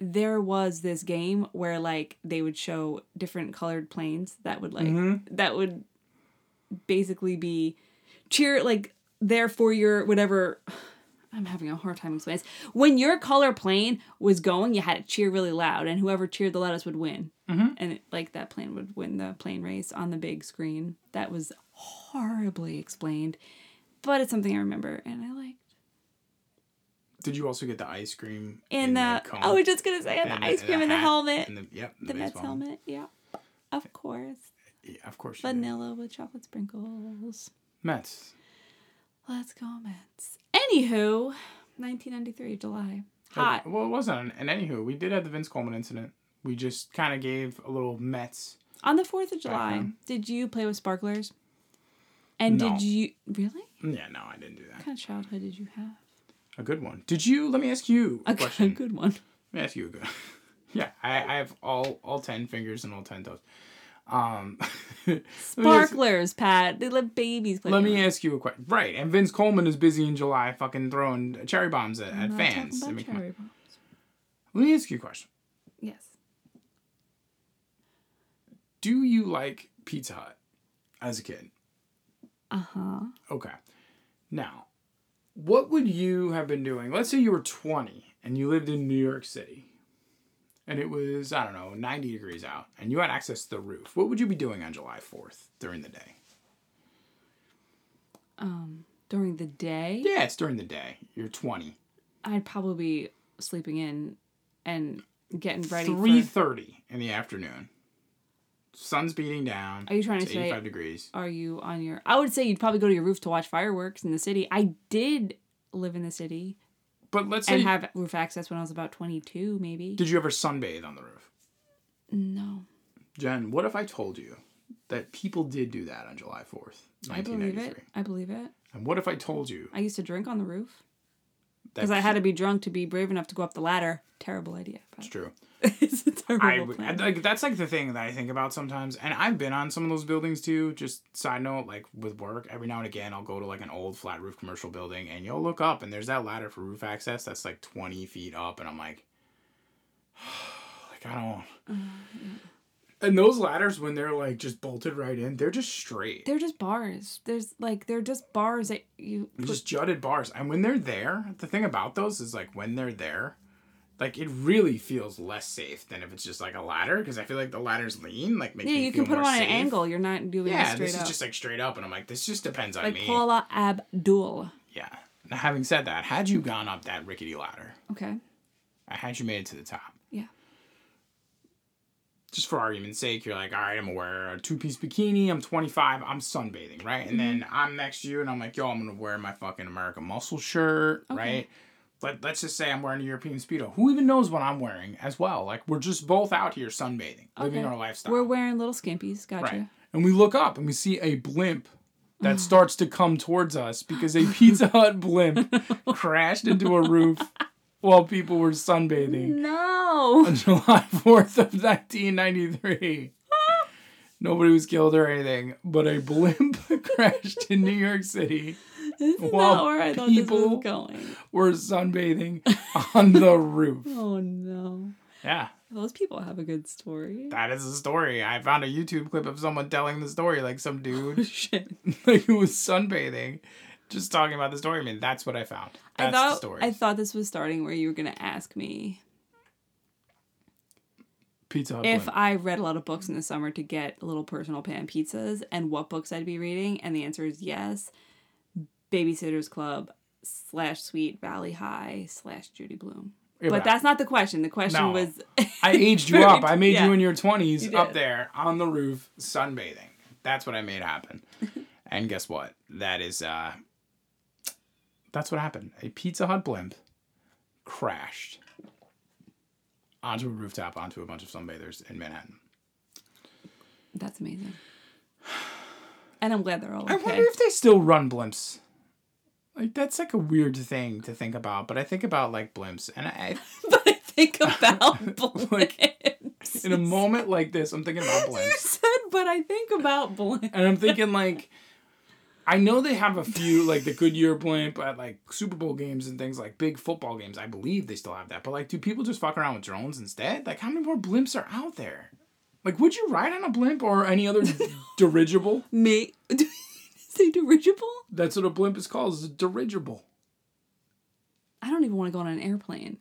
there was this game where like they would show different colored planes that would like that would basically be cheer like there for your whatever I'm having a hard time explaining this. When your color plane was going, you had to cheer really loud, and whoever cheered the loudest would win. Mm-hmm. And it, like that plane would win the plane race on the big screen. That was horribly explained, but it's something I remember, and I liked. Did you also get the ice cream And in the, cone? I was just gonna say, and the ice cream and the hat helmet, and the, yep, the Mets helmet, yeah, of course, Yeah, of course. Did. vanilla with chocolate sprinkles. Mets. Let's go Mets. Anywho, 1993 July, hot. Well, it wasn't. And anywho, we did have the Vince Coleman incident. We just kind of gave a little Mets. On the 4th of July, did you play with sparklers? And No. did you really? Yeah, no, I didn't do that. What kind of childhood did you have? A good one. Did you? Let me ask you a A good, question. good one. Let me ask you a good. yeah, I, I have all all ten fingers and all ten toes. Um, me ask- Sparklers, Pat. They let babies play. Let me ask you a question. Right, and Vince Coleman is busy in July, fucking throwing cherry bombs at, at fans. I about mean, cherry bombs. Let me ask you a question. Yes. Do you like Pizza Hut as a kid? Uh huh. Okay. Now, what would you have been doing? Let's say you were 20 and you lived in New York City and it was, I don't know, 90 degrees out and you had access to the roof. What would you be doing on July 4th during the day? Um, during the day, Yeah, it's during the day. You're 20. I'd probably be sleeping in and getting ready. for... 3:30 in the afternoon. Sun's beating down. Are you trying to say- 85 degrees. Are you on your? I would say you'd probably go to your roof to watch fireworks in the city. I did live in the city But let's say and have roof access when I was about twenty-two, maybe. Did you ever sunbathe on the roof? No, Jen, what if I told you that people did do that on July 4th, I believe 1993? it. I believe it. And what if I told you I used to drink on the roof because I had to be drunk to be brave enough to go up the ladder. Terrible idea. It's But true. it's a terrible I, plan. like that's like the thing that I think about sometimes, and I've been on some of those buildings too. Just side note, like with work, every now and again I'll go to like an old flat roof commercial building, and you'll look up, and there's that ladder for roof access that's like twenty feet up, and I'm like, like I don't. Uh, and those ladders, when they're like just bolted right in, they're just straight. They're just bars. There's like they're just bars that you. Put, just jutted bars. And when they're there, the thing about those is like when they're there, like it really feels less safe than if it's just like a ladder because I feel like the ladders lean, like make yeah, you can put it on an angle. You're not doing it Yeah, straight this up. is just like straight up, and I'm like, this just depends on like me. Paula Abdul. Yeah. Now, having said that, had you gone up that rickety ladder, Okay. I had you made it to the top. Yeah. Just for argument's sake, you're like, all right, I'm gonna wear a two piece bikini. I'm 25. I'm sunbathing, right? And then Mm-hmm. I'm next to you, and I'm like, yo, I'm gonna wear my fucking American Muscle shirt, Okay. right? Let, let's just say I'm wearing a European Speedo. Who even knows what I'm wearing as well? Like, we're just both out here sunbathing, living our lifestyle. We're wearing little skimpies. Gotcha. Right. And we look up and we see a blimp that starts to come towards us because a Pizza Hut blimp crashed into a roof while people were sunbathing No. on July 4th of 1993. Nobody was killed or anything, but a blimp crashed in New York City. This is not where I thought people- this was going. Were sunbathing on the roof. Oh no. Yeah, Those people have a good story. that is a story. I found a YouTube clip of someone telling the story, like some oh, dude Shit. like who was sunbathing, just talking about the story. I mean, that's what I found. I thought the story. I thought this was starting where you were gonna ask me Pizza Hut. if. I read a lot of books in the summer to get little personal pan pizzas and what books I'd be reading, and the answer is yes. Babysitters Club slash Sweet Valley High slash Judy Blume. Yeah, but that's not the question. The question No. was I aged you up. I made yeah. you in your twenties You up there on the roof sunbathing. That's what I made happen. and guess what? That is uh that's what happened. A Pizza Hut blimp crashed onto a rooftop onto a bunch of sunbathers in Manhattan. That's amazing. And I'm glad they're all okay. I wonder if they still run blimps. Like that's like a weird thing to think about, but I think about like blimps, and I, but I think about Like, blimps. in a moment like this, I'm thinking about blimps. you said, but I think about blimps. and I'm thinking like, I know they have a few like the Goodyear blimp at like Super Bowl games and things like big football games. I believe they still have that, but like, do people just fuck around with drones instead? Like, how many more blimps are out there? Like, would you ride on a blimp or any other dirigible? Me, say dirigible? That's what a blimp is called. Is a dirigible. I don't even want to go on an airplane.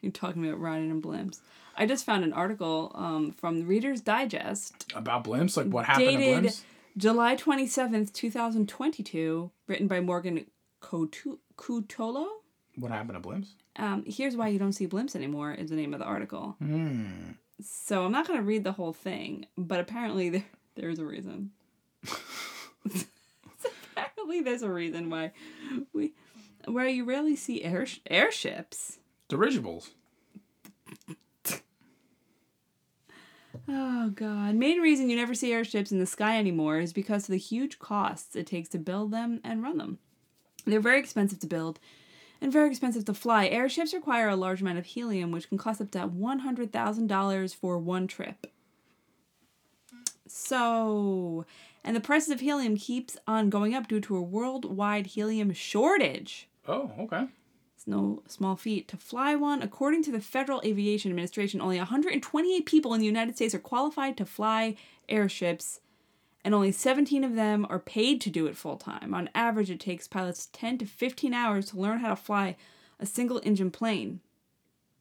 You're talking about riding in blimps. I just found an article um, from the Reader's Digest About blimps, like what happened dated to blimps? July 27th, 2022, written by Morgan Coutu- Cutolo. What happened to blimps? Um, Here's Why You Don't See Blimps Anymore is the name of the article. Hmm. So I'm not going to read the whole thing, but apparently there, there's a reason. apparently there's a reason why we where you rarely see air, airships. Dirigibles. Oh god. Main reason you never see airships in the sky anymore is because of the huge costs it takes to build them and run them. They're very expensive to build and very expensive to fly. Airships require a large amount of helium, which can cost up to $100,000 for one trip. So, and the prices of helium keeps on going up due to a worldwide helium shortage. Oh, okay. It's no small feat to fly one. According to the Federal Aviation Administration, only 128 people in the United States are qualified to fly airships, and only 17 of them are paid to do it full time. On average, it takes pilots 10 to 15 hours to learn how to fly a single engine plane.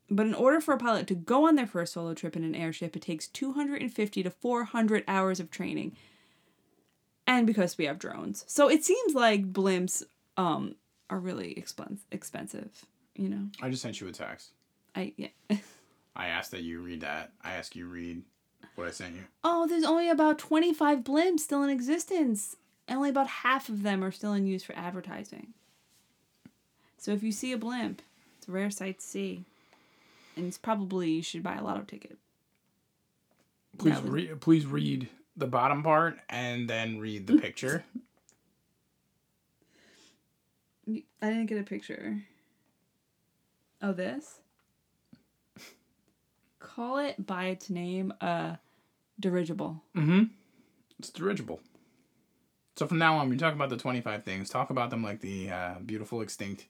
But in order for a pilot to go on their first solo trip in an airship, it takes 250 to 400 hours of training. And because we have drones. So it seems like blimps um, are really expen- expensive, you know? I just sent you a text. I yeah. I asked that you read that. I asked you read what I sent you. Oh, there's only about 25 blimps still in existence. And only about half of them are still in use for advertising. So if you see a blimp, it's a rare sight to see. And it's probably you should buy a lotto ticket. Please was- read. Please read the bottom part and then read the picture. I didn't get a picture. Oh, this? Call it by its name, uh, dirigible. Mm-hmm. It's dirigible. So from now on, we talk about the twenty-five things, talk about them like the uh, beautiful extinct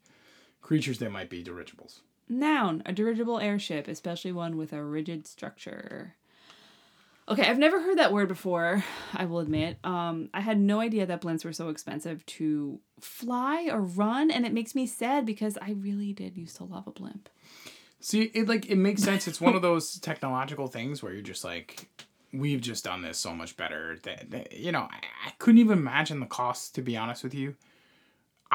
creatures they might be. Dirigibles. Noun, a dirigible airship, especially one with a rigid structure. Okay, I've never heard that word before, I will admit. Um, I had no idea that blimps were so expensive to fly or run, and it makes me sad because I really did used to love a blimp. See, it like it makes sense. It's one of those technological things where you're just like, we've just done this so much better. That, that- you know, I, I couldn't even imagine the cost. To be honest with you,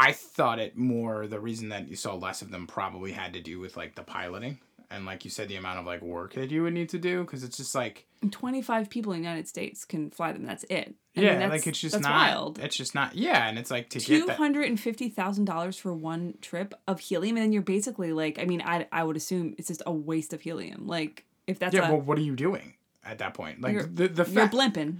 I thought it more. The reason that you saw less of them probably had to do with like the piloting and, like you said, the amount of like work that you would need to do. Because it's just like, 25 people in the United States can fly them. That's it. I yeah, mean, that's- like it's just that's not. wild. It's just not. Yeah, and it's like to Two hundred and fifty thousand dollars for one trip of helium, and then you're basically like, I mean, I I would assume it's just a waste of helium. Like if that's Yeah, a well, what are you doing at that point? Like the the you're blimping,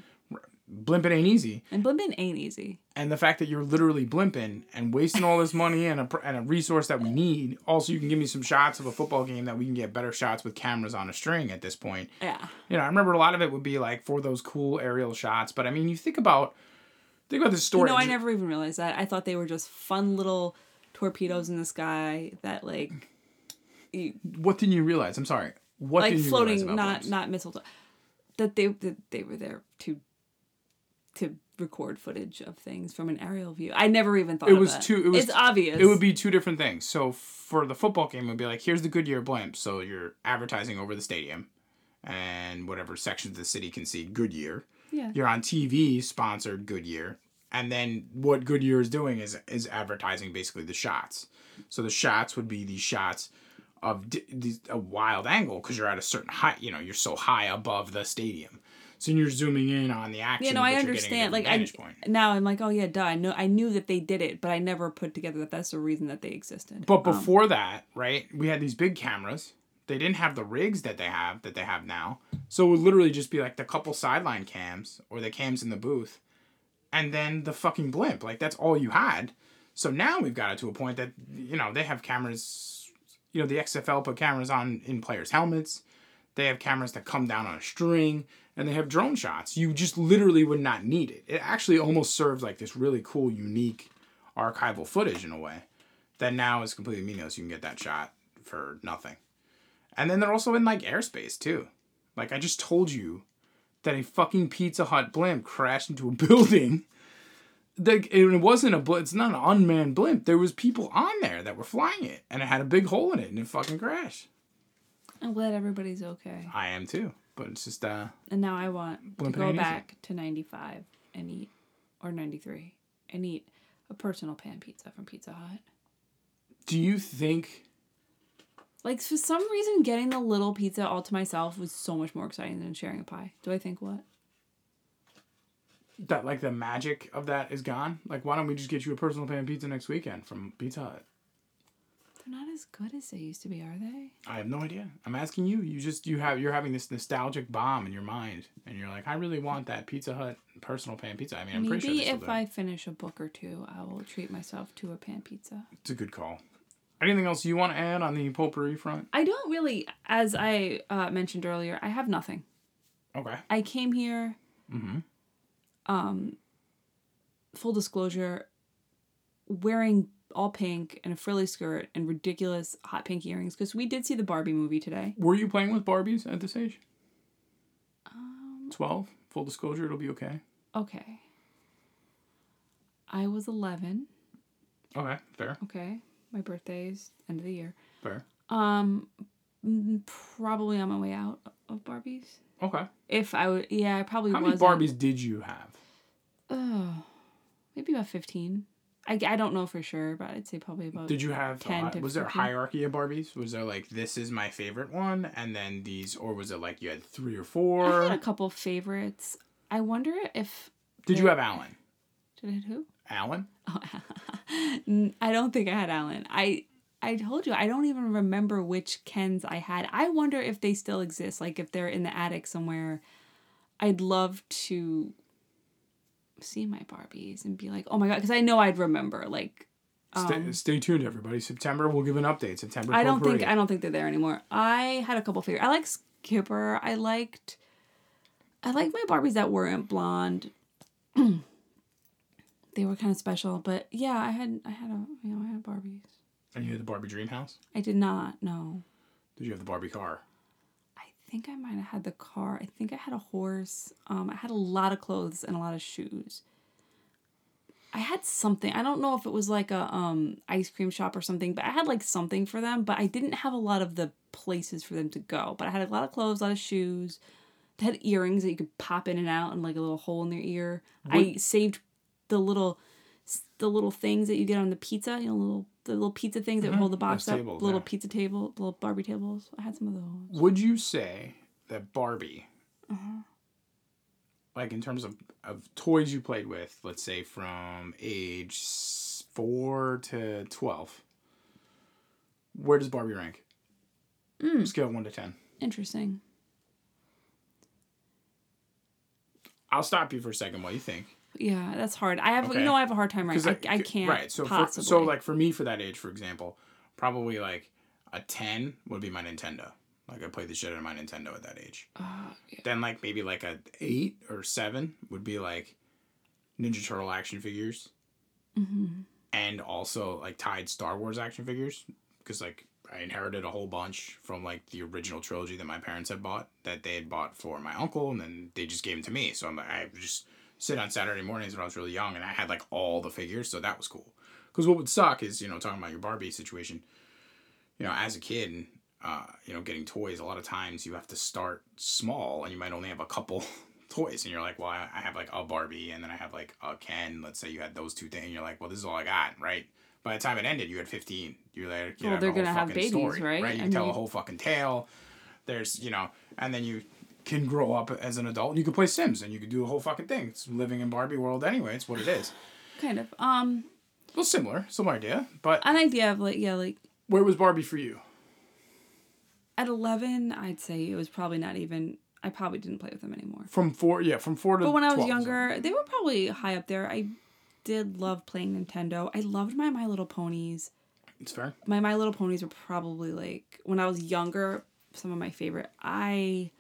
blimping ain't easy. and blimping ain't easy. and the fact that you're literally blimping and wasting all this money and a, and a resource that we need. Also, you can give me some shots of a football game that we can get better shots with cameras on a string at this point. Yeah. You know, I remember a lot of it would be like for those cool aerial shots, but I mean, you think about think about this You story. know, I never even realized that. I thought they were just fun little torpedoes in the sky that like, you, What didn't you realize? I'm sorry. What like didn't you floating, not not missiles. That they that they were there to to record footage of things from an aerial view. I never even thought It was too- it was- it's obvious. It would be two different things. So for the football game, it would be like, here's the Goodyear blimp. So you're advertising over the stadium, and whatever sections of the city can see Goodyear. yeah. You're on TV, sponsored Goodyear, and then what Goodyear is doing is is advertising basically the shots. So the shots would be these shots of di- these, a wild angle because you're at a certain height. You know, you're so high above the stadium. So you're zooming in on the action. You know, I but you're getting a understand. Like I point. now, I'm like, oh yeah, duh. I know, I knew that they did it, but I never put together that that's the reason that they existed. But Um, before that, right, we had these big cameras. They didn't have the rigs that they have that they have now. So it would literally just be like the couple sideline cams or the cams in the booth and then the fucking blimp. Like that's all you had. So now we've got it to a point that you know, they have cameras you know, the XFL put cameras on in players' helmets. They have cameras that come down on a string and they have drone shots. You just literally would not need it. It actually almost serves like this really cool, unique archival footage in a way that now is completely meaningless. You can get that shot for nothing. And then they're also in like airspace too. Like I just told you that a fucking Pizza Hut blimp crashed into a building. Like it wasn't a blimp. It's not an unmanned blimp. There was people on there that were flying it, and it had a big hole in it, and it fucking crashed. I'm glad everybody's okay. I am too, but it's just uh, And now I want to go back to 95 and eat, or 93, and eat a personal pan pizza from Pizza Hut. do you think? Like for some reason, getting the little pizza all to myself was so much more exciting than sharing a pie. Do I think what? that like the magic of that is gone. Like, why don't we just get you a personal pan pizza next weekend from Pizza Hut? They're not as good as they used to be, are they? I have no idea. I'm asking you. You just you have you're having this nostalgic bomb in your mind, and you're like, I really want that Pizza Hut personal pan pizza. I mean, I'm Maybe pretty sure they still if do. I finish a book or two, I will treat myself to a pan pizza. It's a good call. Anything else you want to add on the potpourri front? I don't really, as I uh, mentioned earlier, I have nothing. Okay. I came here Mm-hmm. Um, full disclosure, wearing all pink and a frilly skirt and ridiculous hot pink earrings because we did see the Barbie movie today. Were you playing with Barbies at this age? Um, 12? Full disclosure, it'll be okay. okay. I was 11. Okay, fair, Okay. My birthday is end of the year. fair. Um, probably on my way out of Barbies. Okay. If I would, yeah, I probably How many. Barbies did you have? Oh, maybe about 15. I, I don't know for sure, but I'd say probably about. Did you have? 10 uh, was there a hierarchy of Barbies? Was there like this is my favorite one, and then these, or was it like you had three or four? I had a couple favorites. I wonder if. Did you have Alan? Did I hit who? Alan? Oh, I don't think I had Alan. I I told you I don't even remember which Kens I had. I wonder if they still exist. Like if they're in the attic somewhere. I'd love to see my Barbies and be like, oh my god, because I know I'd remember. Like, Stay, um, stay tuned, everybody. September, we'll give an update. September. I don't think. I don't think they're there anymore. I had a couple favorites. I like Skipper. I liked. I like my Barbies that weren't blonde. they were kind of special, but yeah, I had I had a you know I had Barbies. And you had the Barbie Dream House. I did not know. Did you have the Barbie car? I think I might have had the car. I think I had a horse. Um, I had a lot of clothes and a lot of shoes. I had something. I don't know if it was like a um ice cream shop or something, but I had like something for them. But I didn't have a lot of the places for them to go. But I had a lot of clothes, a lot of shoes. They had earrings that you could pop in and out and like a little hole in their ear. I saved the little the little things that you get on the pizza. You know, little the little pizza things that hold the box Those up. tables, little yeah. pizza table, little Barbie tables. I had some of those. Would you say that Barbie, Uh-huh. like in terms of, of toys you played with, let's say from age four to 12, where does Barbie rank? Mm. Scale one to 10. Interesting. I'll stop you for a second. What do you think? Yeah, that's hard. I have Okay. you know I have a hard time right. I, I can't Right. So, for, so like for me, for that age, for example, probably like a 10 would be my Nintendo. Like I played the shit out of my Nintendo at that age. Uh, yeah. Then like maybe like a eight or seven would be like Ninja Turtle action figures, Mhm. and also like tied Star Wars action figures because like I inherited a whole bunch from like the original trilogy that my parents had bought that they had bought for my uncle, and then they just gave them to me. So I'm like, I just sit on Saturday mornings when I was really young, and I had like all the figures, so that was cool. Because what would suck is you know talking about your Barbie situation, you know, as a kid. Uh, you know, getting toys. A lot of times you have to start small, and you might only have a couple toys, and you're like, well, I have like a Barbie, and then I have like a Ken. Let's say you had those two things. And you're like, well, this is all I got, right? By the time it ended, you had 15. You're like, you Well, have they're gonna have fucking babies, story, right? Right? You I tell a whole fucking tale. There's, you know, and then you can grow up as an adult and you can play Sims and you can do the whole fucking thing. It's living in Barbie world anyway. It's what it is. Kind of. Um, Well, similar, similar idea. But an idea of like yeah, like where was Barbie for you? at eleven, I'd say it was probably not even. I probably didn't play with them anymore. From four, yeah, from four to. But when I was 12, so- younger, they were probably high up there. I did love playing Nintendo. I loved my My Little Ponies. it's fair. my My Little Ponies were probably like when I was younger, some of my favorite. I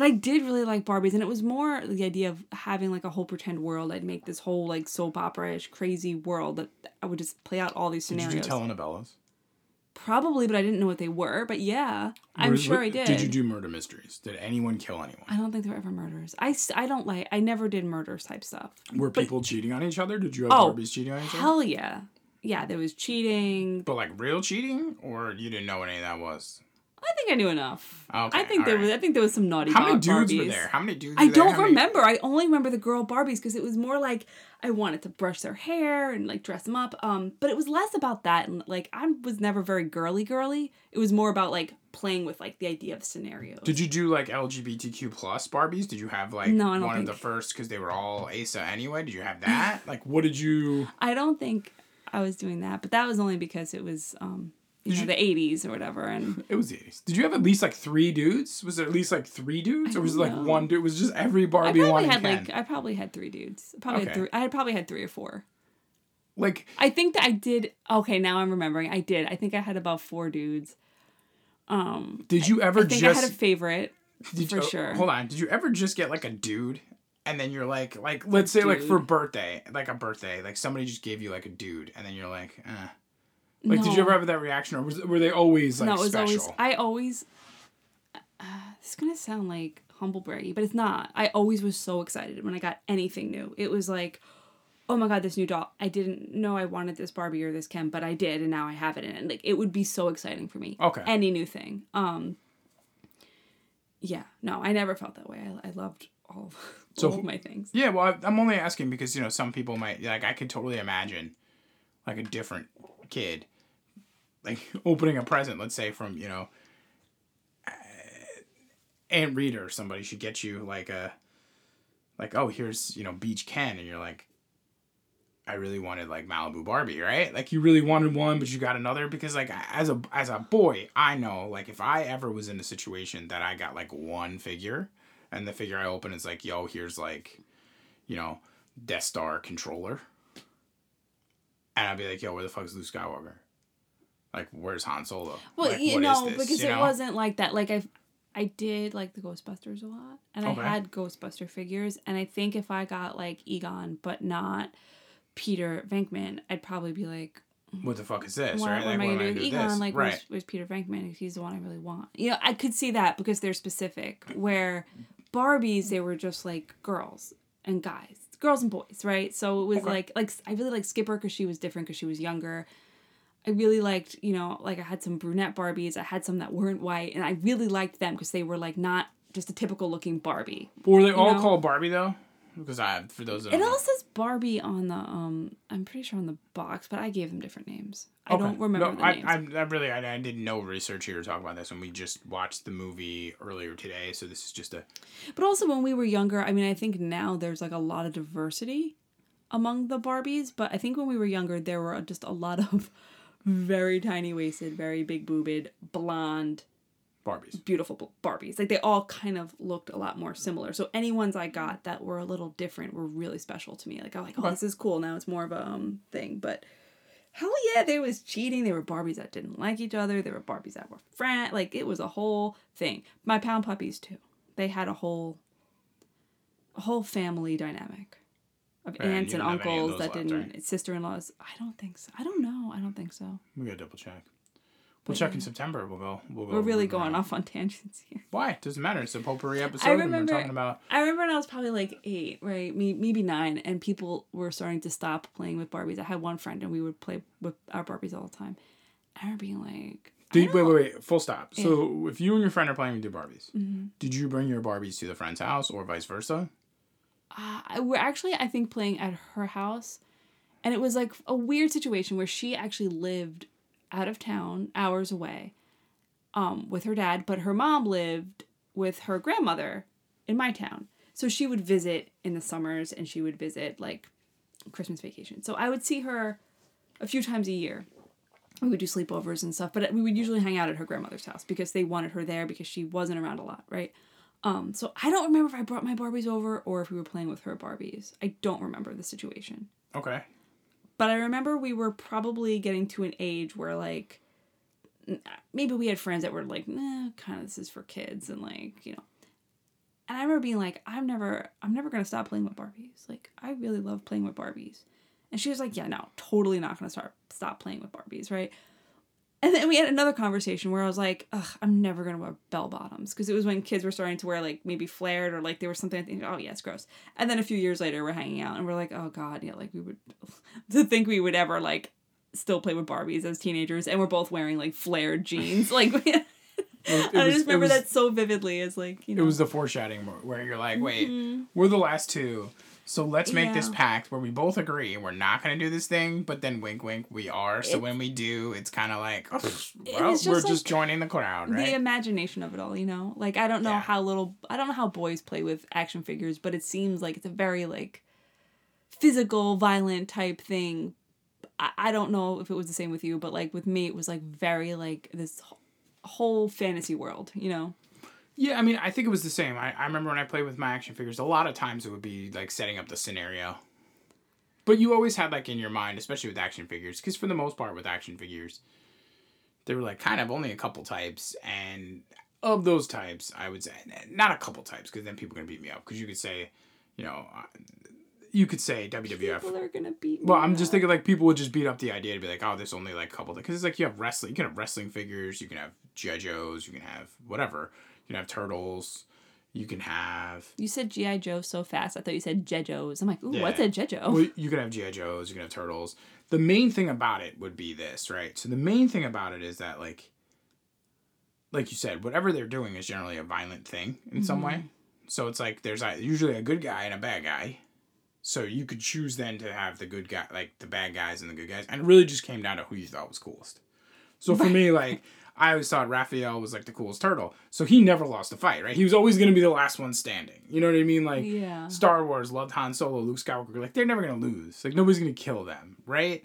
but I did really like Barbies and it was more the idea of having like a whole pretend world. I'd make this whole like soap opera-ish crazy world that I would just play out all these scenarios. Did you do telenovelas? Probably, but I didn't know what they were. But yeah, I'm sure were- I did. Did you do murder mysteries? Did anyone kill anyone? I don't think there were ever murders. I, I don't like I never did murders type stuff. Were people cheating on each other? Did you have Oh, Barbies cheating on each other? Hell yeah. Yeah, there was cheating. But like real cheating, or you didn't know what any of that was? I think I knew enough. Okay, I think there alright. was I think there was some naughty How many dudes Barbies. were there? How many dudes? I were don't many- remember. I only remember the girl Barbies because it was more like I wanted to brush their hair and like dress them up. Um, but it was less about that and like I was never very girly girly. It was more about like playing with like the idea of scenarios. Did you do like LGBTQ plus Barbies? Did you have like No, one of the first because they were all Asa anyway? Did you have that? like, what did you? I don't think I was doing that, but that was only because it was um you know, the eighties or whatever and It was the 80s. Did you have at least like three dudes? Was there at least like three dudes, or was it like know. one dude? Was just every I Barbie probably one had Ken? like I probably had three dudes. Probably Okay. had three I had probably had three or four. like I think that I did okay, now I'm remembering. I did. I think I had about four dudes. Um Did you ever I think just I had a favorite. did for you, sure. Hold on. Did you ever just get like a dude and then you're like like let's say like for birthday like a birthday like somebody just gave you like a dude and then you're like eh. Like did you ever have that reaction or was, were they always like no, it was special always. I always. Uh, this is gonna sound like humble braggy, but it's not. I always was so excited when I got anything new. It was like, oh my god, this new doll. I didn't know I wanted this Barbie or this Ken, but I did, and now I have it. And like, it would be so exciting for me. Okay. Any new thing. Um. Yeah. No, I never felt that way. I, I loved all of, So all of my things. yeah well I- i'm only asking because you know some people might like i could totally imagine like a different kid like opening a present let's say from you know aunt rita or somebody should get you like a like oh here's you know beach ken and you're like i really wanted like malibu barbie right? Like you really wanted one but you got another? Because like as a as a boy i know like if i ever was in a situation that i got like one figure and the figure i open is like yo here's like you know death star controller and i'd be like yo where the fuck's luke skywalker like where's han solo Well, like, you what is know, because you it know? wasn't like that. Like I, I did like the Ghostbusters a lot, and Okay. I had Ghostbuster figures. And I think if I got like Egon, but not Peter Venkman, I'd probably be like, hmm, what the fuck is this "What, right like am I gonna do do Egon? this Like, right where's, where's Peter Venkman? He's the one I really want." You know, I could see that because they're specific. Where Barbies, they were just like girls and guys, girls and boys, right? So it was Okay. like like I really like Skipper because she was different because she was younger. I really liked, you know, like I had some brunette Barbies. I had some that weren't white, and I really liked them because they were like not just a typical looking Barbie. were they all know? called barbie though because i have for those that It all says Barbie on the um. I'm pretty sure on the box, but I gave them different names. I Okay. don't remember No, the I, names. I, I really, I, I did no research here to talk about this, and we just watched the movie earlier today, so this is just a. But also when we were younger, I mean, I think now there's like a lot of diversity among the Barbies, but I think when we were younger, there were just a lot of very tiny waisted, very big boobed, blonde, Barbies. beautiful Barbies. Like they all kind of looked a lot more similar. So any ones I got that were a little different were really special to me. Like I'm like, oh, this is cool. Now it's more of a um thing. But hell yeah, there was cheating. There were Barbies that didn't like each other. There were Barbies that were friend. Like it was a whole thing. My pound puppies too. They had a whole a whole family dynamic of you aunts and don't have any of uncles that left, didn't right? sister-in-laws. I don't think so. I don't know. I don't think so. We gotta double check. We'll check in September. We'll go. We'll go. We're really going off on tangents here. Why? Doesn't matter. It's a potpourri episode. I and remember- we're talking about. I remember when I was probably like eight, right? Me, maybe nine, and people were starting to stop playing with Barbies. I had one friend, and we would play with our Barbies all the time. I remember being like, Did, wait, wait, wait. Full stop. So, if you and your friend are playing with your Barbies, Mm-hmm. did you bring your Barbies to the friend's house or vice versa? uh, we're actually, I think, playing at her house, and it was like a weird situation where she actually lived out of town, hours away, um, with her dad, but her mom lived with her grandmother in my town. So she would visit in the summers, and she would visit like Christmas vacation. So I would see her a few times a year. We would do sleepovers and stuff, but we would usually hang out at her grandmother's house because they wanted her there because she wasn't around a lot, right? Um, so I don't remember if I brought my Barbies over or if we were playing with her Barbies. I don't remember the situation. Okay. But I remember we were probably getting to an age where like uh, maybe we had friends that were like, nah, kind of this is for kids and like, you know. And I remember being like, I'm never I'm never gonna stop playing with Barbies. Like, I really love playing with Barbies. And she was like, Yeah, no, totally not gonna start stop playing with Barbies, right? And then we had another conversation where I was like, Ugh, I'm never gonna wear bell bottoms. Because it was when kids were starting to wear like maybe flared or like there was something I think, oh yeah, it's gross. And then a few years later we're hanging out and we're like, oh god, yeah, like we would to think we would ever like still play with Barbies as teenagers and we're both wearing like flared jeans. Like I was- just remember was- that so vividly as like, you know It was the foreshadowing where- where you're like, wait, mm-hmm. we're the last two. So let's make this Mm-hmm. Pact where we both agree we're not going to do this thing, but then wink, wink, we are. So It- when we do, it's kind of like, oh, well, was we're just just joining the crowd, right? the imagination of it all, you know? Like I don't know Yeah. how little I don't know how boys play with action figures, but it seems like it's a very like physical, violent type thing. I, I don't know if it was the same with you, but like with me it was like very like this whole fantasy world, you know? Yeah, I mean, I think it was the same. I, I remember when I played with my action figures, a lot of times it would be like setting up the scenario. But you always had like in your mind, especially with action figures, because for the most part with action figures, there were like kind of only a couple types, and of those types, I would say not a couple types, because then people are gonna beat me up. Because you could say, you know, uh, you could say WWF. People are gonna beat. Well, I'm just thinking like people would just beat up the idea to be like, oh, there's only like a couple because it's like you have wrestling, you can have wrestling figures, you can have GI Joes, you can have whatever, you can have turtles, you can have You said GI Joe so fast. I thought you said Jejos. I'm like, ooh, what's a Jejo? Well, you can have GI Joes, you can have turtles. The main thing about it would be this, right? So the main thing about it is that like, like you said, whatever they're doing is generally a violent thing in some mm-hmm. way. So it's like there's a, usually a good guy and a bad guy. So you could choose then to have the good guy, like the bad guys and the good guys, and it really just came down to who you thought was coolest. So for me, like I always thought Raphael was like the coolest turtle, so he never lost a fight, right? He was always gonna be the last one standing. You know what I mean? Like Yeah. Star Wars loved Han Solo, Luke Skywalker. Like they're never gonna lose. Like nobody's gonna kill them, right?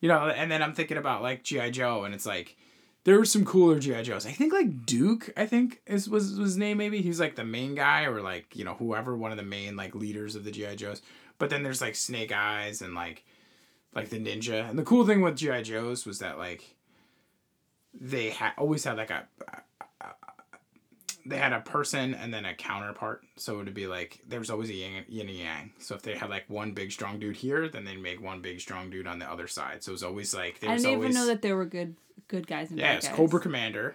You know. And then I'm thinking about like GI Joe, and it's like there were some cooler GI Joes. I think like Duke, I think is was, was his name. Maybe he was like the main guy, or like you know whoever one of the main like leaders of the GI Joes. But then there's like Snake Eyes and like like the ninja. And the cool thing with GI Joes was that like they had always had like a they had a person and then a counterpart. So it would be like there was always a yin, yin and yang. So if they had like one big strong dude here, then they'd make one big strong dude on the other side. So it was always like there I was didn't always even know that there were good good guys and yeah, bad guys. Cobra Commander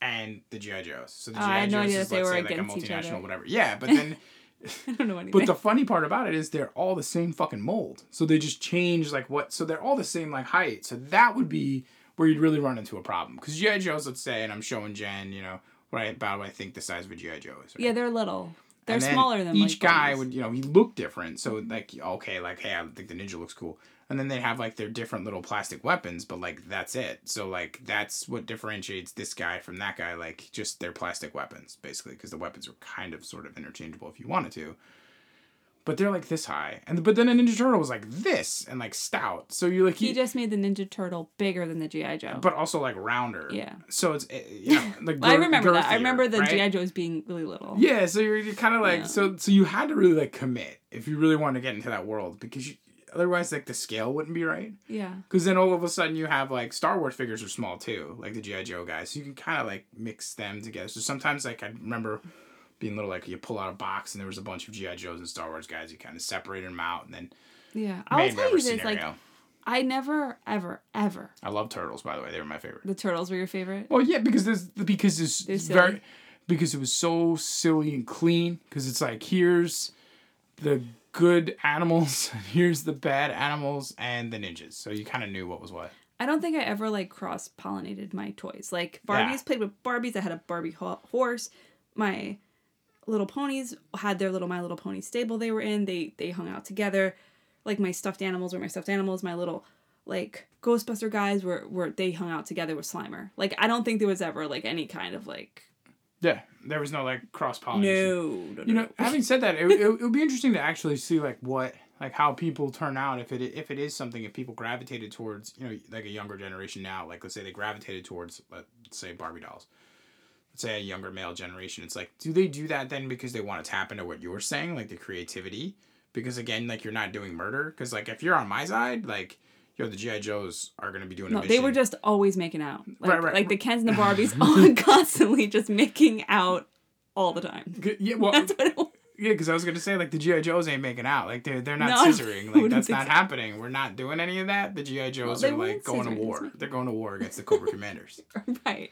and the GI Joes. So the Oh, I had GI no Joes idea is that they were say like a multinational whatever. Yeah, but then I don't know anything. but the funny part about it is they're all the same fucking mold. So they just change like what so they're all the same like height. So that would be where you'd really run into a problem. Because GI Joes, let's say, and I'm showing Jen, you know, what I about what I think the size of a GI Joe is. right? yeah, they're little. They're smaller than each like, guy would you know he looked different so like okay like hey i think the ninja looks cool and then they have like their different little plastic weapons but like that's it so like that's what differentiates this guy from that guy like just their plastic weapons basically because the weapons are kind of sort of interchangeable if you wanted to but they're like this high and but then a ninja turtle was like this and like stout so you like He he, just made the Ninja Turtle bigger than the GI Joe. but also like rounder Yeah. so it's eh, you know like I girth- remember that. I remember the right? GI Joes being really little. Yeah, so you're, you're kind of like Yeah. so so you had to really like commit if you really wanted to get into that world because you, otherwise like the scale wouldn't be right. Yeah. Because then all of a sudden you have like Star Wars figures are small too, like the GI Joe guys. So you can kind of like mix them together. So sometimes like I remember being little like you pull out a box and there was a bunch of GI Joes and Star Wars guys. You kind of separated them out and then Yeah. I'll tell you this, like. I never, ever, ever I love turtles by the way. They were my favorite. the turtles were your favorite. Well, yeah, because there's because it's very because it was so silly and clean. Because it's like here's the good animals, here's the bad animals, and the ninjas. So you kind of knew what was what. I don't think I ever like cross pollinated my toys. Like Yeah. Barbies played with Barbies. I had a Barbie ho- horse. My little ponies had their little My Little Pony stable they were in. They they hung out together. Like my stuffed animals were my stuffed animals. My little like Ghostbuster guys were were they hung out together with Slimer. Like I don't think there was ever like any kind of like Yeah, there was no like cross pollination. no, no, You no. know, having said that, it, it, it would be interesting to actually see like what like how people turn out if it if it is something if people gravitated towards you know like a younger generation now like let's say they gravitated towards let's say Barbie dolls. Say a younger male generation. It's like do they do that then because they want to tap into what you're saying like the creativity because again like you're not doing murder because like if you're on my side like yo the GI Joes are gonna be doing a No, mission. they were just always making out. Like, Right, right. like the Kens and the Barbies all constantly just making out all the time. Yeah well That's what it was. Yeah, because I was gonna say like the GI Joes ain't making out, like they're they're not No, scissoring, like that's not so. happening. We're not doing any of that. The GI Joes they are like going to war. They're going to war against the Cobra Commanders. right.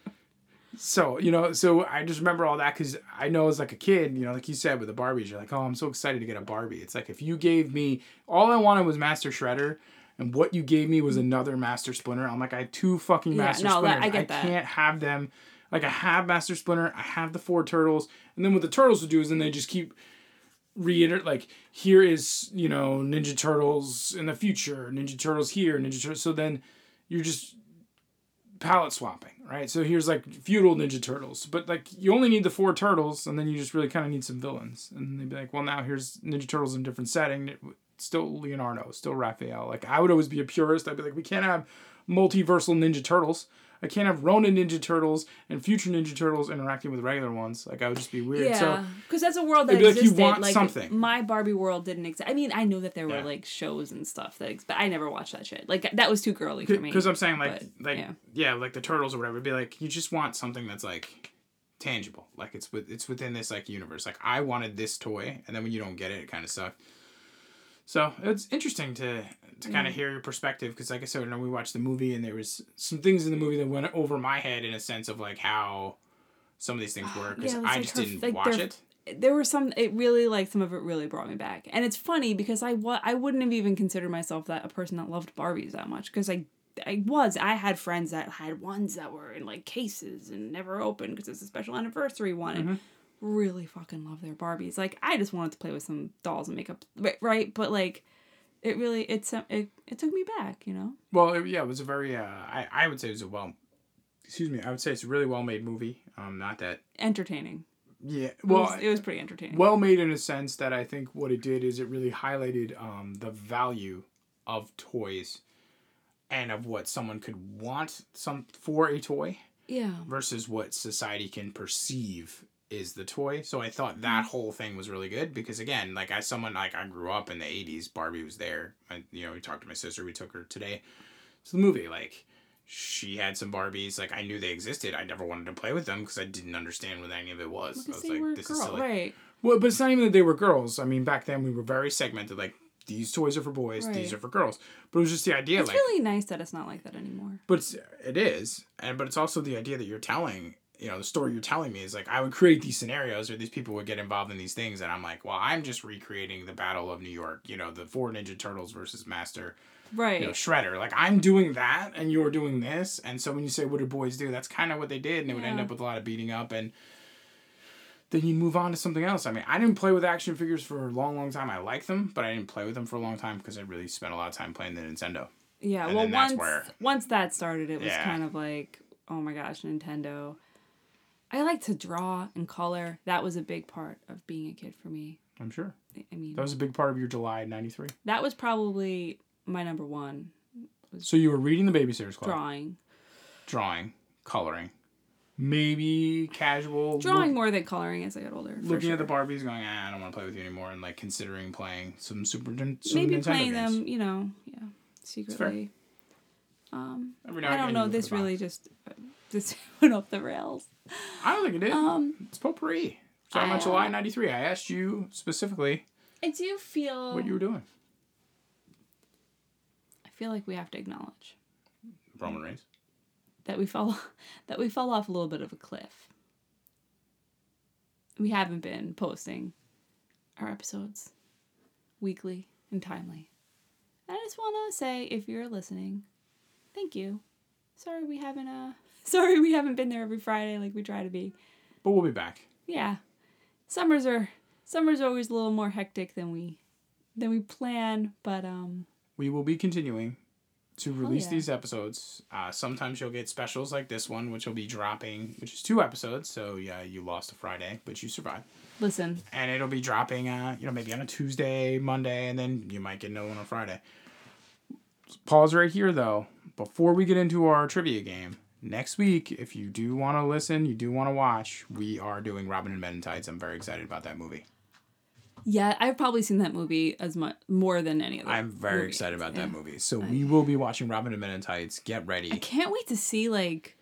So you know, so I just remember all that because I know as like a kid, you know, like you said with the Barbies, you're like, oh, I'm so excited to get a Barbie. It's like if you gave me all I wanted was Master Shredder. And what you gave me was mm. another Master Splinter. I'm like, I have two fucking Yeah, Master no, Splinters. I get that. can't have them. Like I have Master Splinter, I have the four turtles, and then what the turtles would do is then they just keep reiterate like here is you know Ninja Turtles in the future, Ninja Turtles here, Ninja Turtles. So then you're just palette swapping, right? So here's like feudal Ninja Turtles, but like you only need the four turtles, and then you just really kind of need some villains. And they'd be like, well, now here's Ninja Turtles in a different setting. Still Leonardo, still Raphael. Like I would always be a purist. I'd be like, we can't have multiversal Ninja Turtles. I can't have Ronin Ninja Turtles and future Ninja Turtles interacting with regular ones. Like I would just be weird. So Yeah, because that's a world that it'd like you want like something. my Barbie world didn't exist. I mean, I know that there were Yeah. like shows and stuff that, ex- but I never watched that shit. Like that was too girly for me. because I'm saying like but, like yeah. yeah. like the turtles or whatever. It'd be like you just want something that's like tangible. Like it's with it's within this like universe. Like I wanted this toy, and then when you don't get it, it kind of sucked. So it's interesting to to kind of hear your perspective because, like I said, when we watched the movie, and there was some things in the movie that went over my head in a sense of like how some of these things work because Yeah, I like just her- didn't like watch it. there were some it really like some of it really brought me back. And it's funny because i wa- i wouldn't have even considered myself that a person that loved barbies that much because i i was i had friends that had ones that were in like cases and never opened because it's a special anniversary one and mm-hmm. really fucking love their barbies. Like i just wanted to play with some dolls and make up right, right? but like it really it's it, it took me back you know Well, it, yeah, it was a very. Uh, I I would say it was a well. Excuse me. I would say it's a really well made movie. Um, not that. entertaining Yeah. it Well, was, it was pretty entertaining well made in a sense that I think what it did is it really highlighted um, the value of toys and of what someone could want some for a toy yeah versus what society can perceive is the toy. So I thought hmm. that whole thing was really good because again, like as someone like I grew up in the 80s, Barbie was there. I, you know, we talked to my sister, we took her today to the movie like she had some Barbies. Like I knew they existed. I never wanted to play with them because I didn't understand what any of it was. I was they like, were this girl is silly. right Well, but it's not even that they were girls. I mean, back then we were very segmented. Like these toys are for boys, these are for girls. But it was just the idea, it's like, really nice that it's not like that anymore but it's, it is, and but it's also the idea that you're telling. You know, the story you're telling me is like I would create these scenarios, or these people would get involved in these things, and I'm like, well, I'm just recreating the Battle of New York. You know, the four Ninja Turtles versus Master right you know, Shredder. Like I'm doing that, and you're doing this, and so when you say what do boys do, that's kind of what they did, and it would end up with a lot of beating up, and then you move on to something else. I mean, I didn't play with action figures for a long, long time. I like them, but I didn't play with them for a long time because I really spent a lot of time playing the Nintendo. Yeah, And well, once where- once that started, it was Yeah. kind of like, oh my gosh, Nintendo. I like to draw and color. That was a big part of being a kid for me. I'm sure I mean, that was a big part of your July '93. that was probably my number one So you were reading the Babysitters Club, drawing. drawing, coloring, maybe casual Drawing more than coloring as I got older. looking sure. at the Barbies, going, ah, I don't want to play with you anymore, and like considering playing some Super, some maybe Nintendo playing games. them, you know, yeah, secretly. Um, Every now I don't know. look This really just just went off the rails. I don't think it did. Um, it's potpourri. So on I, July uh, '93, I asked you specifically I do feel. what you were doing. I feel like we have to acknowledge Roman Reigns. that we fell that we fell off a little bit of a cliff. We haven't been posting our episodes weekly and timely. I just want to say if you're listening, thank you. Sorry we haven't uh sorry we haven't been there every Friday like we try to be. But we'll be back. Yeah. Summers are summers are always a little more hectic than we than we plan, but um We will be continuing to release yeah. these episodes. Uh, sometimes you'll get specials like this one, which will be dropping, which is two episodes. So yeah, you lost a Friday, but you survived. listen, And it'll be dropping, uh, you know, maybe on a Tuesday, Monday, and then you might get another one on Friday. Pause right here though. Before we get into our trivia game, next week, if you do want to listen, you do want to watch, we are doing Robin and Men in Tights. I'm very excited about that movie. yeah, I've probably seen that movie as much more than any other. I'm very movie. excited about Yeah. that movie. So we will be watching Robin and Men in Tights. Get ready. I can't wait to see like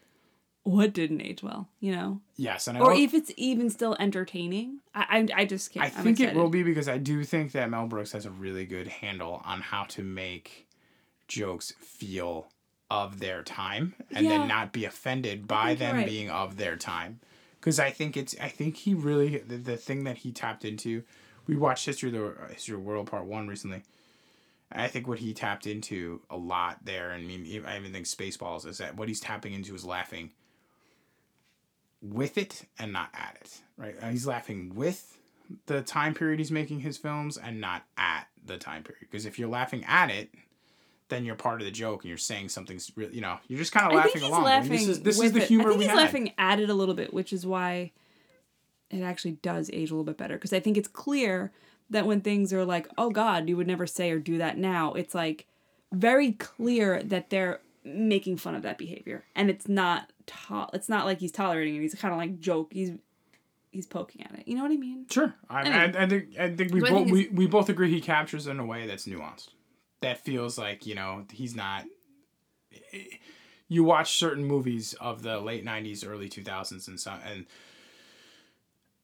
what didn't age well, you know, Yes, and I or if it's even still entertaining. I I, I just can't. I I'm think it will be because I do think that Mel Brooks has a really good handle on how to make jokes feel of their time and Yeah. then not be offended by them right. being of their time. Because I think it's I think he really the, the thing that he tapped into. We watched History of the History of the World Part One recently. And I think what he tapped into a lot there, and I mean, I even think Spaceballs is that what he's tapping into is laughing with it and not at it, right? Uh, He's laughing with the time period he's making his films and not at the time period. Because if you're laughing at it, then you're part of the joke and you're saying something's real. You know, you're just kind of laughing along. I laughing. mean, this is this is the it. humor I think we he's laughing at it a little bit, which is why it actually does age a little bit better. Because I think it's clear that when things are like, "Oh God, you would never say or do that now," it's like very clear that they're making fun of that behavior, and it's not. To- it's not like he's tolerating it. He's kind of like joke. He's he's poking at it. You know what I mean? Sure, I, Anyway. I, I think I think we both we, we both agree he captures it in a way that's nuanced. That feels like you know he's not. You watch certain movies of the late '90s, early 2000s, and some and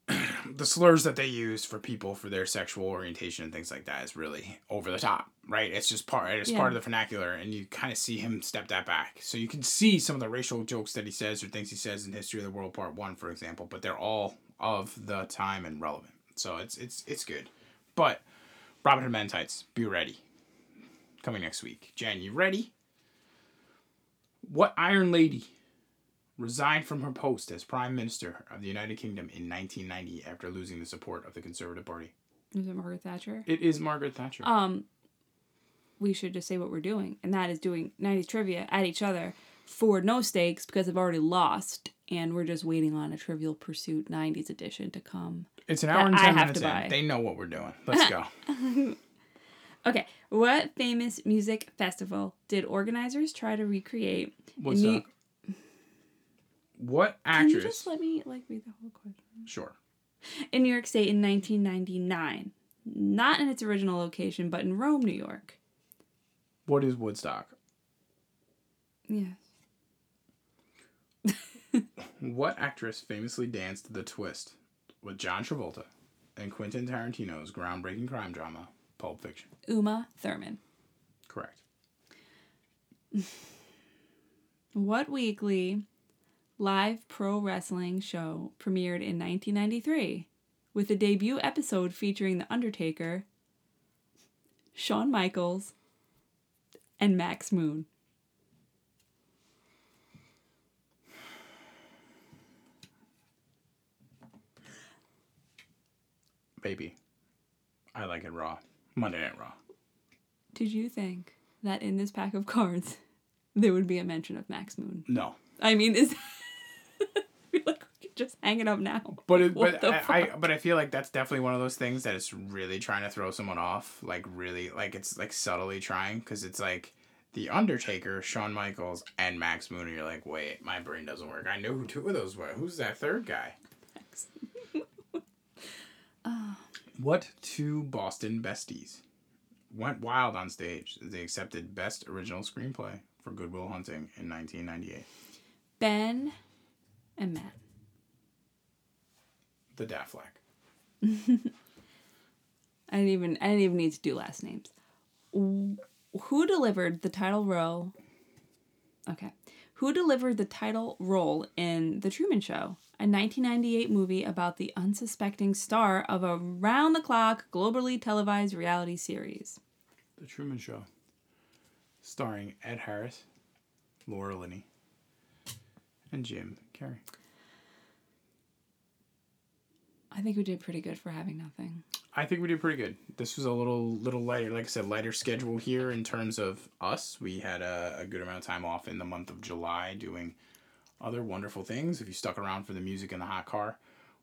the slurs that they use for people for their sexual orientation and things like that is really over the top, right? It's just part it's Yeah. part of the vernacular and you kind of see him step that back. So you can see some of the racial jokes that he says or things he says in History of the World Part 1 for example, but they're all of the time and relevant. So it's it's it's good. But Robin Hood Men Tights, be ready. Coming next week. Jen, you ready? What Iron Lady resigned from her post as Prime Minister of the United Kingdom in 1990 after losing the support of the Conservative Party? Is it Margaret Thatcher? It is Margaret Thatcher. Um, we should just say what we're doing, and that is doing 90s trivia at each other for no stakes because I've already lost, and we're just waiting on a Trivial Pursuit 90s edition to come. it's an hour and 10 minutes in. buy. They know what we're doing. Let's go. Okay, what famous music festival did organizers try to recreate? What's in New- up? What Can you just let me like read the whole question? Sure. In New York State in 1999, not in its original location, but in Rome, New York. What is Woodstock? Yes. What actress famously danced the twist with John Travolta in Quentin Tarantino's groundbreaking crime drama, Pulp Fiction? Uma Thurman. Correct. What weekly live pro wrestling show premiered in 1993 with a debut episode featuring The Undertaker, Shawn Michaels, and Max Moon? Baby. I like it raw. Monday Night Raw. Did you think that in this pack of cards there would be a mention of Max Moon? No. I mean, is I like we could just hang it up now. But it, What but I, I but I feel like that's definitely one of those things that it's really trying to throw someone off, like really like it's like subtly trying because it's like the Undertaker, Shawn Michaels, and Max Moon. And you're like, wait, my brain doesn't work. I know who two of those were. Who's that third guy? What two Boston besties went wild on stage as they accepted Best Original Screenplay for Good Will Hunting in 1998? Ben and Matt. The Daffleck. I didn't even I didn't even need to do last names. Who delivered the title role? Okay. Who delivered the title role in The Truman Show, a 1998 movie about the unsuspecting star of a round the clock, globally televised reality series? The Truman Show. Starring Ed Harris, Laura Linney, and Jim Carrey. I think we did pretty good for having nothing. I think we did pretty good. This was a little little lighter, like I said, lighter schedule here in terms of us. We had a, a good amount of time off in the month of July doing other wonderful things. If you stuck around for the music in the hot car,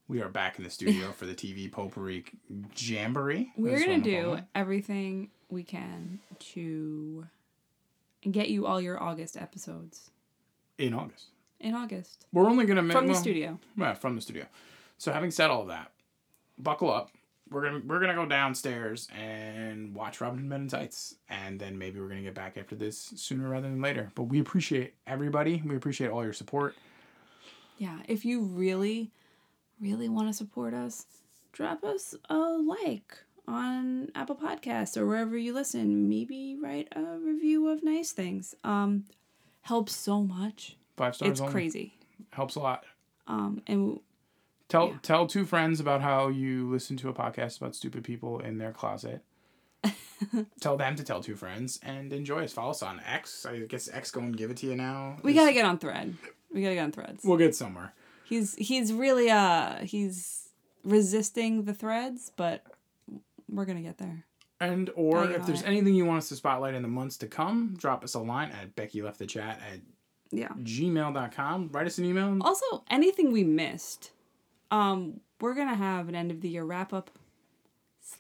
we are back in the studio for the TV potpourri jamboree. We're gonna do calling everything we can to get you all your August episodes in August. in August We're only gonna make from the well, studio. Yeah, from the studio. So having said all that, buckle up. We're gonna we're gonna go downstairs and watch Robin Men in Tights, and then maybe we're gonna get back after this sooner rather than later. But we appreciate everybody. We appreciate all your support. Yeah, if you really, really want to support us, drop us a like on Apple Podcasts or wherever you listen. Maybe write a review of nice things. Um, helps so much. Five stars. It's only. crazy. Helps a lot. Um, and Tell Yeah. tell two friends about how you listen to a podcast about stupid people in their closet. tell them to tell two friends and enjoy us. Follow us on X. I guess X going to give it to you now. we gotta get on thread. We gotta get on threads. We'll get somewhere. He's he's really uh he's resisting the threads, but we're gonna get there. And or if there's it. anything you want us to spotlight in the months to come, drop us a line at Becky left the chat at Yeah. gmail.com. Write us an email. Also, anything we missed, um, we're gonna have an end of the year wrap up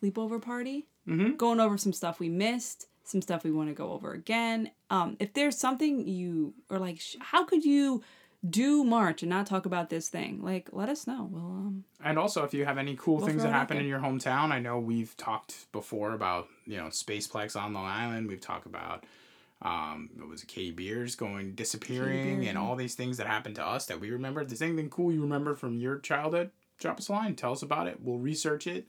sleepover party. Mhm. Going over some stuff we missed, some stuff we want to go over again. Um, if there's something you or like, sh- how could you do March and not talk about this thing? Like, let us know. We'll um, And also, if you have any cool We'll things that happen in your hometown, I know we've talked before about, you know, Spaceplex on Long Island. We've talked about, um, what was K Beers going disappearing Beer, and all these things that happened to us that we remember. If there's anything cool you remember from your childhood, drop us a line. Tell us about it. We'll research it.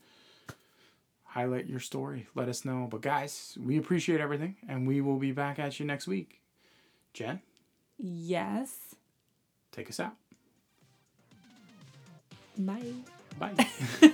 Highlight your story. Let us know. But guys, we appreciate everything, and we will be back at you next week. Jen, Yes. take us out. Bye. Bye.